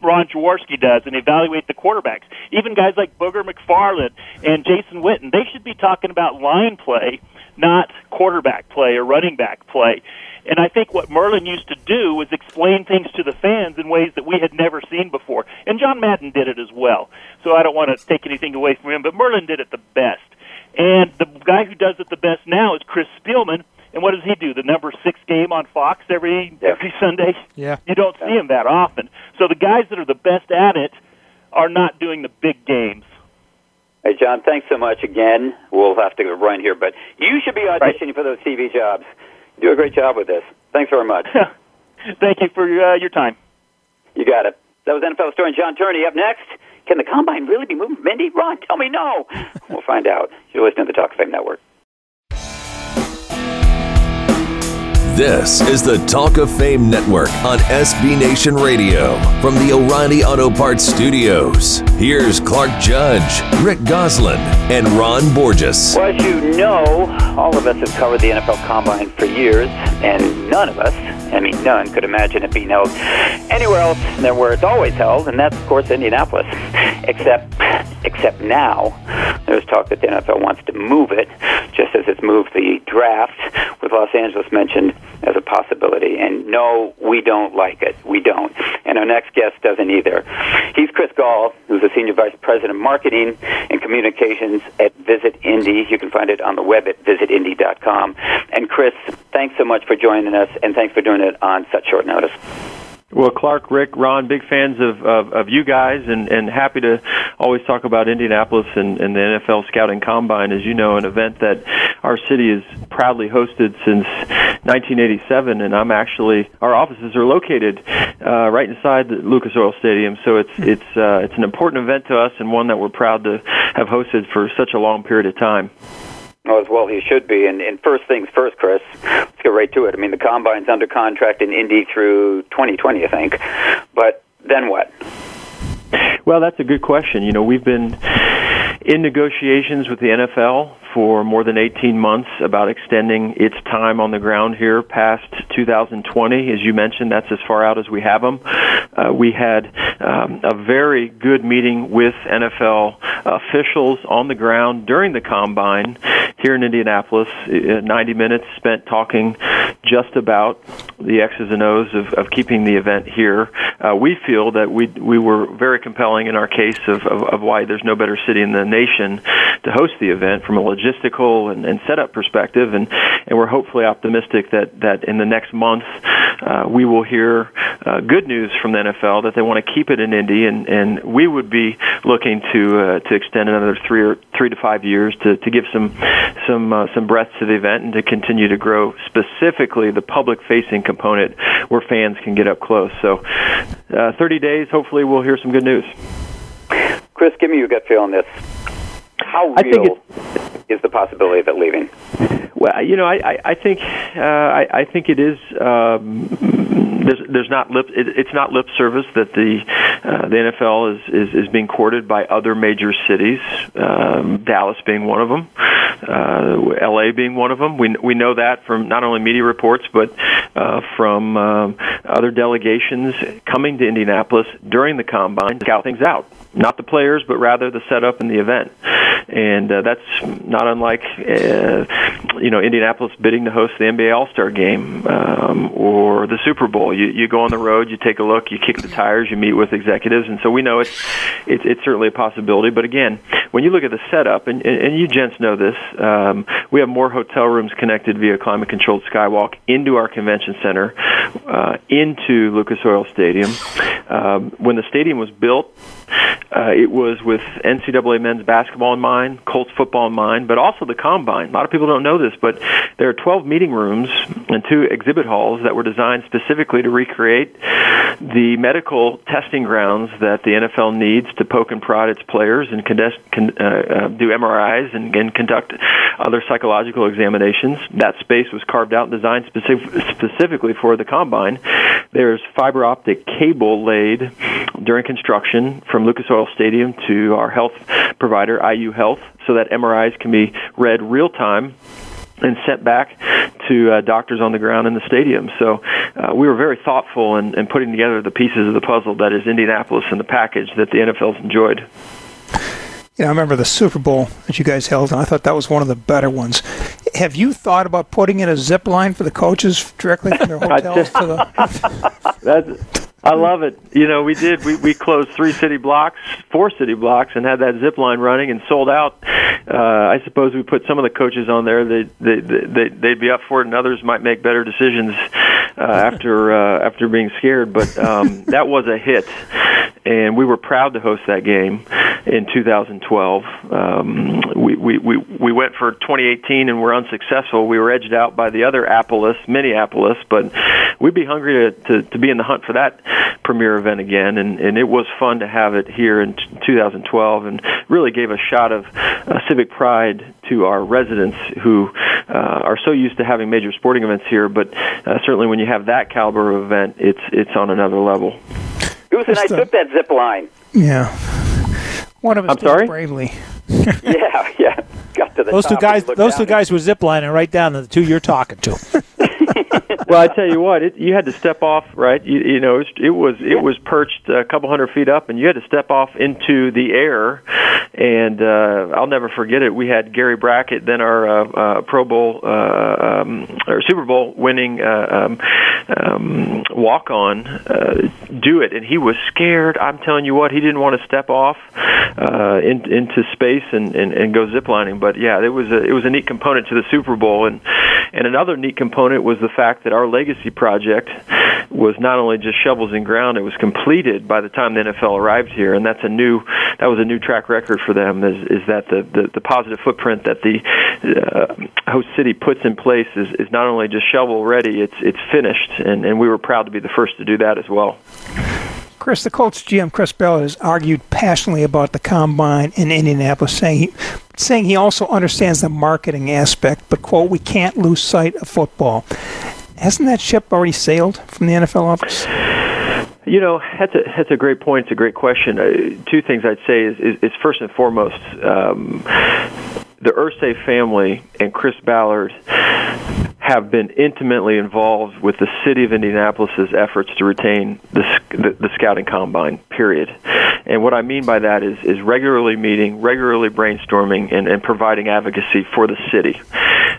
[SPEAKER 8] Ron Jaworski does and evaluate the quarterbacks. Even guys like Booger McFarland and Jason Witten, they should be talking about line play, not quarterback play or running back play. And I think what Merlin used to do was explain things to the fans in ways that we had never seen before. And John Madden did it as well. So I don't want to take anything away from him, but Merlin did it the best. And the guy who does it the best now is Chris Spielman. And what does he do? The number six game on Fox every every Sunday.
[SPEAKER 5] Yeah.
[SPEAKER 8] You don't see him that often. So the guys that are the best at it are not doing the big games.
[SPEAKER 3] Hey, John, thanks so much again. We'll have to go run here, but you should be auditioning for those TV jobs. You do a great job with this. Thanks very much.
[SPEAKER 8] Thank you for uh, your time.
[SPEAKER 3] You got it. That was NFL historian John Turney. Up next, can the combine really be moved? Mindy, Ron, tell me no. we'll find out. You're listening to the Talk of Fame Network.
[SPEAKER 1] This is the Talk of Fame Network on SB Nation Radio from the O'Reilly Auto Parts Studios. Here's Clark Judge, Rick Gosselin, and Ron Borges.
[SPEAKER 3] Well, as you know, all of us have covered the NFL Combine for years, and none of us, I mean, none, could imagine it being held anywhere else than where it's always held, and that's, of course, Indianapolis. Except, except now, there's talk that the NFL wants to move it, just as it's moved the draft, with Los Angeles mentioned as a possibility. And no, we don't like it. We don't. And our next guest doesn't either. He's Chris Gahl, who's the Senior Vice President of Marketing and Communications at Visit Indy. You can find it on the web at visitindy.com. And Chris, thanks so much for joining us, and thanks for doing it on such short notice.
[SPEAKER 9] Well, Clark, Rick, Ron, big fans of, of, of you guys and, and happy to always talk about Indianapolis and, and the NFL Scouting Combine. As you know, an event that our city has proudly hosted since 1987, and I'm actually, our offices are located uh, right inside the Lucas Oil Stadium, so it's, it's, uh, it's an important event to us and one that we're proud to have hosted for such a long period of time.
[SPEAKER 3] Oh, as well he should be. And, and first things first, Chris, let's get right to it. I mean, the combine's under contract in Indy through 2020, I think. But then what?
[SPEAKER 9] Well, that's a good question. You know, we've been in negotiations with the NFL for more than 18 months about extending its time on the ground here past 2020. As you mentioned, that's as far out as we have them. Uh, we had um, a very good meeting with NFL officials on the ground during the combine here in Indianapolis. Uh, 90 minutes spent talking just about the X's and O's of, of keeping the event here. Uh, we feel that we we were very compelling in our case of, of, of why there's no better city the nation to host the event from a logistical and, and setup perspective, and, and we're hopefully optimistic that, that in the next month uh, we will hear uh, good news from the NFL that they want to keep it in Indy, and, and we would be looking to uh, to extend another three or three to five years to, to give some some uh, some breadth to the event and to continue to grow specifically the public facing component where fans can get up close. So, uh, 30 days, hopefully, we'll hear some good news.
[SPEAKER 3] Chris, give me your gut feel on this. How
[SPEAKER 9] I
[SPEAKER 3] real is the possibility of it leaving?
[SPEAKER 9] Well, you know, I, I, I think uh, I, I think it is. Um, there's, there's not lip. It, it's not lip service that the uh, the NFL is, is is being courted by other major cities. Um, Dallas being one of them, uh, L.A. being one of them. We we know that from not only media reports but uh, from um, other delegations coming to Indianapolis during the combine to scout things out. Not the players, but rather the setup and the event. And uh, that's not unlike, uh, you know, Indianapolis bidding to host the NBA All Star Game um, or the Super Bowl. You, you go on the road, you take a look, you kick the tires, you meet with executives, and so we know it's it's, it's certainly a possibility. But again, when you look at the setup, and, and you gents know this, um, we have more hotel rooms connected via climate-controlled skywalk into our convention center, uh, into Lucas Oil Stadium. Um, when the stadium was built, uh, it was with NCAA men's basketball in mind, Colts football in mind, but also the combine. A lot of people don't know this, but there are 12 meeting rooms and two exhibit halls that were designed specifically to recreate the medical testing grounds that the NFL needs to poke and prod its players and condes- con- uh, uh, do MRIs and, and conduct other psychological examinations. That space was carved out and designed specific- specifically for the combine. There's fiber optic cable laid during construction from Lucas Oil Stadium to our health provider, IU Health, so that MRIs can be read real time and sent back to uh, doctors on the ground in the stadium. So uh, we were very thoughtful in, in putting together the pieces of the puzzle that is Indianapolis and the package that the NFL's enjoyed.
[SPEAKER 4] You know, I remember the Super Bowl that you guys held, and I thought that was one of the better ones. Have you thought about putting in a zip line for the coaches directly from their hotels to the?
[SPEAKER 9] That's, I love it. You know, we did. We we closed three city blocks, four city blocks, and had that zip line running and sold out. Uh, I suppose we put some of the coaches on there. They they they they'd be up for it, and others might make better decisions uh, after uh, after being scared. But um, that was a hit, and we were proud to host that game in 2012. Um, we, we we we went for 2018 and were unsuccessful. We were edged out by the other Appolis, Minneapolis, but we'd be hungry to, to to be in the hunt for that premier event again, and, and it was fun to have it here in 2012, and really gave a shot of uh, civic pride to our residents who uh, are so used to having major sporting events here. But uh, certainly, when you have that caliber of event, it's it's on another level.
[SPEAKER 3] Goose and I took that zip line.
[SPEAKER 4] Yeah. One of us
[SPEAKER 9] I'm
[SPEAKER 4] did
[SPEAKER 9] sorry?
[SPEAKER 4] bravely.
[SPEAKER 3] yeah, yeah. Got to the
[SPEAKER 5] Those two guys, those
[SPEAKER 3] down
[SPEAKER 5] two
[SPEAKER 3] and-
[SPEAKER 5] guys were ziplining right down to the two you're talking to.
[SPEAKER 9] well, I tell you what, it, you had to step off, right? You, you know, it was, it was it was perched a couple hundred feet up, and you had to step off into the air. And uh, I'll never forget it. We had Gary Brackett, then our uh, uh, Pro Bowl uh, um, or Super Bowl winning uh, um, um, walk on, uh, do it, and he was scared. I'm telling you what, he didn't want to step off uh, in, into space and, and, and go ziplining. But yeah, it was a it was a neat component to the Super Bowl, and and another neat component was the fact that our legacy project was not only just shovels in ground; it was completed by the time the NFL arrived here, and that's a new that was a new track record for them. Is is that the the, the positive footprint that the uh, host city puts in place is, is not only just shovel ready; it's it's finished, and and we were proud to be the first to do that as well.
[SPEAKER 4] Chris, the Colts GM Chris Ballard has argued passionately about the combine in Indianapolis, saying he, saying he also understands the marketing aspect, but quote, we can't lose sight of football. Hasn't that ship already sailed from the NFL office?
[SPEAKER 9] You know, that's a that's a great point. It's a great question. Uh, two things I'd say is, is, is first and foremost, um, the Irsay family and Chris Ballard have been intimately involved with the city of Indianapolis's efforts to retain the, the, the scouting combine. Period. And what I mean by that is is regularly meeting, regularly brainstorming, and, and providing advocacy for the city.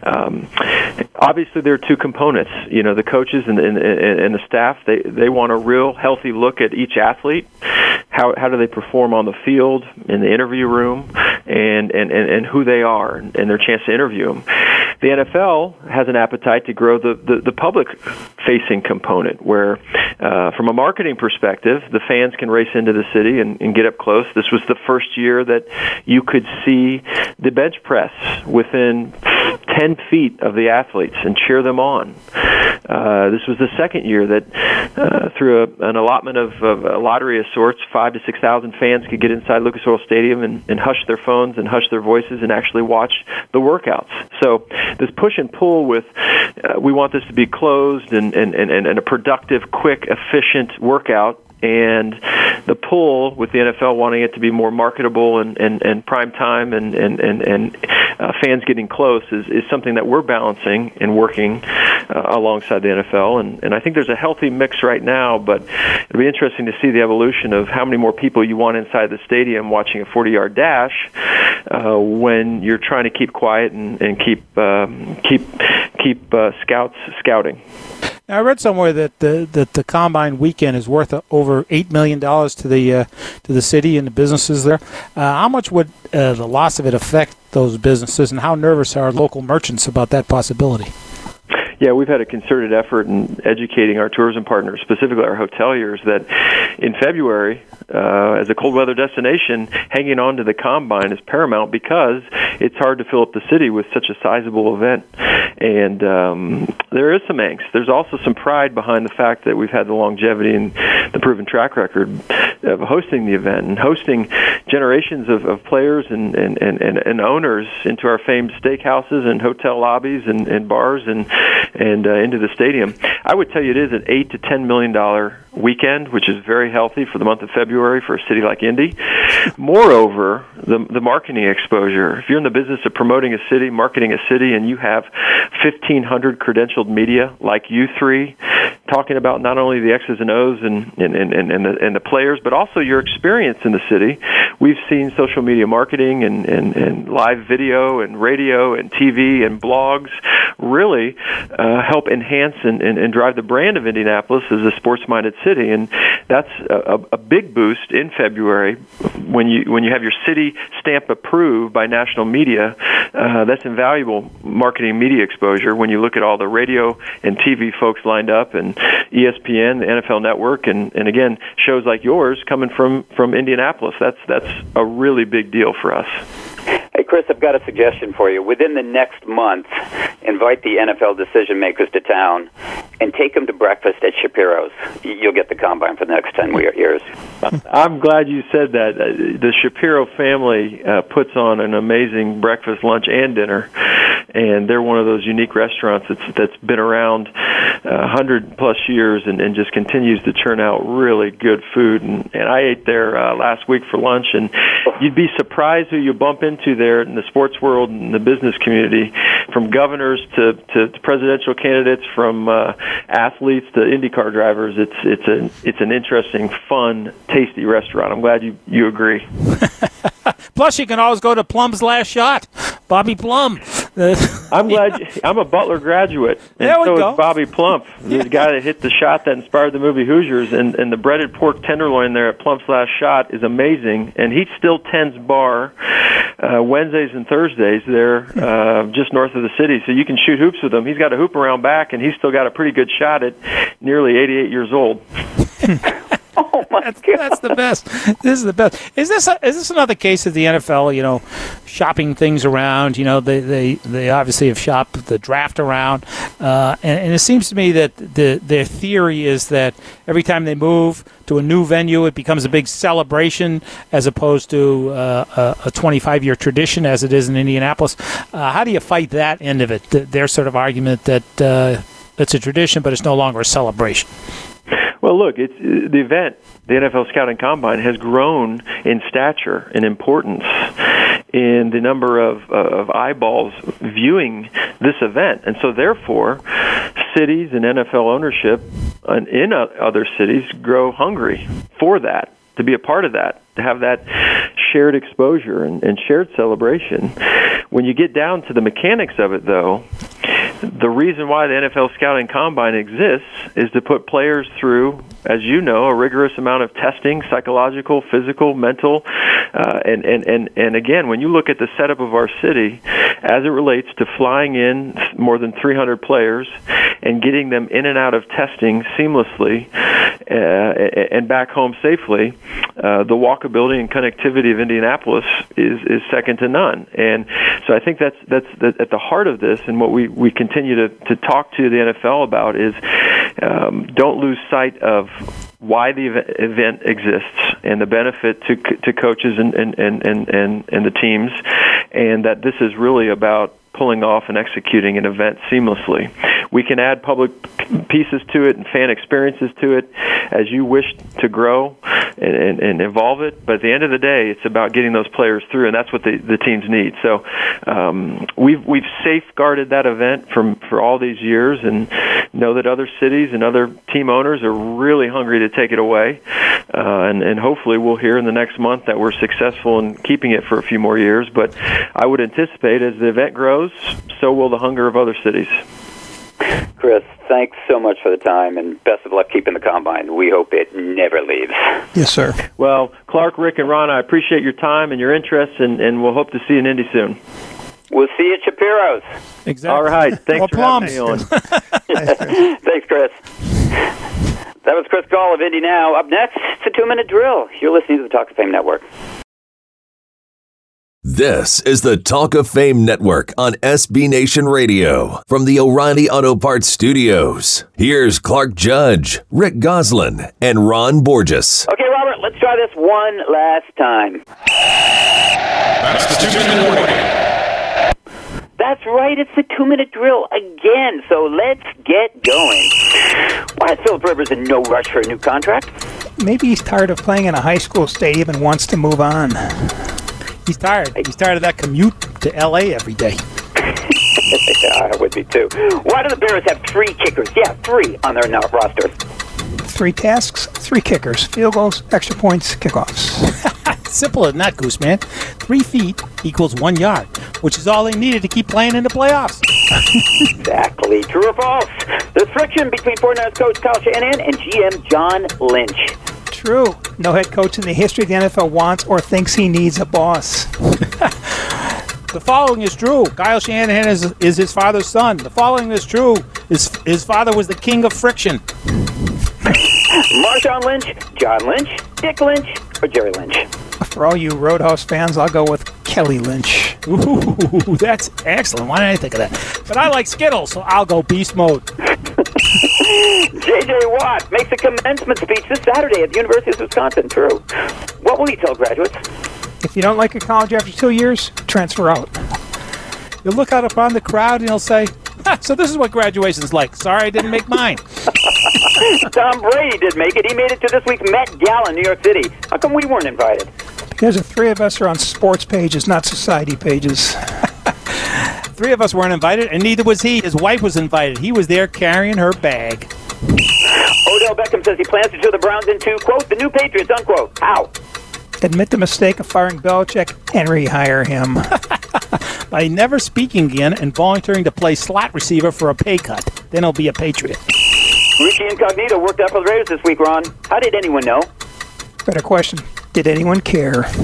[SPEAKER 9] Um, obviously, there are two components. You know, the coaches and, and, and the staff they they want a real healthy look at each athlete. How how do they perform on the field, in the interview room, and and and, and who they are, and their chance to interview them. The NFL has an appetite to grow the, the, the public facing component, where, uh, from a marketing perspective, the fans can race into the city and, and get up close. This was the first year that you could see the bench press within 10 feet of the athletes and cheer them on. Uh, this was the second year that, uh, through a, an allotment of, of a lottery of sorts, five to six thousand fans could get inside Lucas Oil Stadium and, and hush their phones and hush their voices and actually watch the workouts. So this push and pull with, uh, we want this to be closed and, and, and, and a productive, quick, efficient workout and the pull with the NFL wanting it to be more marketable and, and, and prime time and, and, and, and uh, fans getting close is, is something that we're balancing and working uh, alongside the NFL. And, and I think there's a healthy mix right now, but it'll be interesting to see the evolution of how many more people you want inside the stadium watching a 40 yard dash uh, when you're trying to keep quiet and, and keep, um, keep, keep uh, scouts scouting.
[SPEAKER 5] I read somewhere that the that the combine weekend is worth over eight million dollars to the uh, to the city and the businesses there. Uh, how much would uh, the loss of it affect those businesses, and how nervous are local merchants about that possibility?
[SPEAKER 9] Yeah, we've had a concerted effort in educating our tourism partners, specifically our hoteliers, that in February, uh, as a cold weather destination, hanging on to the combine is paramount because it's hard to fill up the city with such a sizable event. And um, there is some angst. There's also some pride behind the fact that we've had the longevity and the proven track record of hosting the event and hosting generations of, of players and, and, and, and owners into our famed steakhouses and hotel lobbies and, and bars and and uh, into the stadium. I would tell you it is an eight to ten million dollar weekend, which is very healthy for the month of February for a city like Indy. Moreover, the the marketing exposure. If you're in the business of promoting a city, marketing a city, and you have 1,500 credentialed media like you three talking about not only the X's and O's and and, and, and, the, and the players, but also your experience in the city. We've seen social media marketing and, and, and live video and radio and TV and blogs really uh, help enhance and, and, and drive the brand of Indianapolis as a sports-minded city, and that's a, a big boost in February when you when you have your city stamp approved by national media. Uh, that's invaluable marketing media exposure when you look at all the radio and TV folks lined up and ESPN, the NFL Network, and and again shows like yours coming from from Indianapolis. That's that's a really big deal for us.
[SPEAKER 3] Hey, Chris, I've got a suggestion for you. Within the next month, invite the NFL decision makers to town and take them to breakfast at Shapiro's. You'll get the combine for the next 10 years.
[SPEAKER 9] I'm glad you said that. Uh, the Shapiro family uh, puts on an amazing breakfast, lunch, and dinner, and they're one of those unique restaurants that's, that's been around uh, hundred plus years and, and just continues to churn out really good food. And, and I ate there uh, last week for lunch, and you'd be surprised who you bump into there in the sports world and the business community, from governors to, to, to presidential candidates, from uh, athletes to IndyCar drivers. It's it's an it's an interesting, fun, tasty restaurant. I'm glad you you agree.
[SPEAKER 5] Plus, you can always go to Plump's Last Shot, Bobby Plum.
[SPEAKER 9] I'm glad you, I'm a Butler graduate, and
[SPEAKER 5] there we
[SPEAKER 9] so
[SPEAKER 5] go.
[SPEAKER 9] is Bobby Plump, the guy that hit the shot that inspired the movie Hoosiers. And, and the breaded pork tenderloin there at Plump's Last Shot is amazing. And he still tends bar uh, Wednesdays and Thursdays there, uh, just north of the city. So you can shoot hoops with him. He's got a hoop around back, and he's still got a pretty good shot at nearly 88 years old.
[SPEAKER 3] Oh my
[SPEAKER 5] that's,
[SPEAKER 3] God.
[SPEAKER 5] that's the best. This is the best. Is this a, is this another case of the NFL? You know, shopping things around. You know, they they, they obviously have shopped the draft around, uh, and, and it seems to me that the their theory is that every time they move to a new venue, it becomes a big celebration as opposed to uh, a 25 year tradition as it is in Indianapolis. Uh, how do you fight that end of it? Th- their sort of argument that uh, it's a tradition, but it's no longer a celebration.
[SPEAKER 9] Well, look, it's the event. The NFL Scouting Combine has grown in stature and importance in the number of, uh, of eyeballs viewing this event, and so therefore, cities and NFL ownership in other cities grow hungry for that to be a part of that, to have that shared exposure and, and shared celebration. When you get down to the mechanics of it, though, the reason why the NFL Scouting Combine exists is to put players through, as you know, a rigorous amount of testing, psychological, physical, mental, uh, and and and and again, when you look at the setup of our city, as it relates to flying in more than 300 players and getting them in and out of testing seamlessly uh, and back home safely, uh, the walkability and connectivity of Indianapolis is is second to none. And so I think that's that's at the heart of this, and what we we continue to to talk to the NFL about is um, don't lose sight of why the event exists and the benefit to to coaches and and and and, and the teams, and that this is really about pulling off and executing an event seamlessly. we can add public pieces to it and fan experiences to it as you wish to grow and, and, and evolve it. But at the end of the day, it's about getting those players through, and that's what the, the teams need. So um, we've we've safeguarded that event from for all these years, and know that other cities and other team owners are really hungry to take it away. Uh, and, and hopefully, we'll hear in the next month that we're successful in keeping it for a few more years. But I would anticipate as the event grows, so will the hunger of other cities.
[SPEAKER 3] Chris, thanks so much for the time and best of luck keeping the combine. We hope it never leaves.
[SPEAKER 4] Yes, sir.
[SPEAKER 9] Well, Clark, Rick, and Ron, I appreciate your time and your interest, and, and we'll hope to see you in Indy soon.
[SPEAKER 3] We'll see you at Shapiro's.
[SPEAKER 5] Exactly.
[SPEAKER 9] All right. Thanks
[SPEAKER 5] Or
[SPEAKER 9] for having me on.
[SPEAKER 3] Thanks, Chris. That was Chris Gahl of Indy Now. Up next, it's a two minute drill. You're listening to the Talk of Fame Network.
[SPEAKER 1] This is the Talk of Fame Network on SB Nation Radio from the O'Reilly Auto Parts Studios. Here's Clark Judge, Rick Gosselin, and Ron Borges.
[SPEAKER 3] Okay, Robert, let's try this one last time.
[SPEAKER 6] That's the two-minute warning.
[SPEAKER 3] That's right, it's the two minute drill again, so let's get going. Why is Philip Rivers in no rush for a new contract?
[SPEAKER 4] Maybe he's tired of playing in a high school stadium and wants to move on.
[SPEAKER 5] He's tired. He's tired of that commute to L.A. every day.
[SPEAKER 3] I would be too. Why do the Bears have three kickers? Yeah, three on their no- roster.
[SPEAKER 4] Three tasks, three kickers, field goals, extra points, kickoffs.
[SPEAKER 5] Simple as that, Goose Man. Three feet equals one yard, which is all they needed to keep playing in the playoffs.
[SPEAKER 3] Exactly. True or false? There's friction between 49ers coach Kyle Shanahan and GM John Lynch.
[SPEAKER 4] True. No head coach in the history of the NFL wants or thinks he needs a boss.
[SPEAKER 5] The following is true. Kyle Shanahan is, is his father's son. The following is true. His, his father was the king of friction.
[SPEAKER 3] Marshawn Lynch, John Lynch, Dick Lynch, or Jerry Lynch?
[SPEAKER 4] For all you Roadhouse fans, I'll go with Kelly Lynch.
[SPEAKER 5] Ooh, that's excellent. Why didn't I think of that? But I like Skittles, so I'll go beast mode.
[SPEAKER 3] J.J. Watt makes a commencement speech this Saturday at the University of Wisconsin. True. What will he tell graduates?
[SPEAKER 4] If you don't like a college after two years, transfer out.
[SPEAKER 5] You'll look out upon the crowd and he'll say, "Ha, So this is what graduation's like. Sorry I didn't make mine.
[SPEAKER 3] Tom Brady did make it. He made it to this week's Met Gala in New York City. How come we weren't invited?
[SPEAKER 4] Because the three of us are on sports pages, not society pages.
[SPEAKER 5] Three of us weren't invited, and neither was he. His wife was invited. He was there carrying her bag.
[SPEAKER 3] Odell Beckham says he plans to turn the Browns into, quote, the new Patriots, unquote. How?
[SPEAKER 4] Admit the mistake of firing Belichick and rehire him.
[SPEAKER 5] By never speaking again and volunteering to play slot receiver for a pay cut. Then he'll be a Patriot.
[SPEAKER 3] Richie Incognito worked out for the Raiders this week, Ron. How did anyone know?
[SPEAKER 4] Better question. Did anyone care?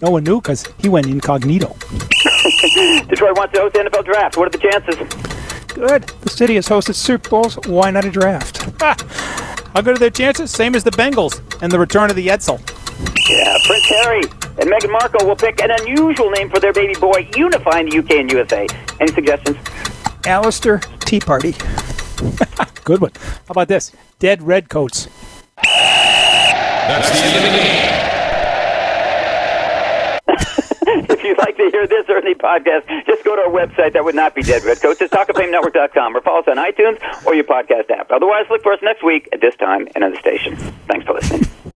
[SPEAKER 5] No one knew because he went incognito.
[SPEAKER 3] Detroit wants to host the NFL draft. What are the chances?
[SPEAKER 4] Good. The city has hosted Super Bowls. Why not a draft?
[SPEAKER 5] How good are their chances? Same as the Bengals and the return of the Edsel.
[SPEAKER 3] Yeah, Prince Harry and Meghan Markle will pick an unusual name for their baby boy, unifying the UK and USA. Any suggestions?
[SPEAKER 4] Alistair Tea Party.
[SPEAKER 5] Good one. How about this? Dead Redcoats.
[SPEAKER 6] That's the end of the game.
[SPEAKER 3] If you'd like to hear this or any podcast, just go to our website. That would not be Dead Red Redcoats. It's talkoffamenetwork.com or follow us on iTunes or your podcast app. Otherwise, look for us next week at this time and on the station. Thanks for listening.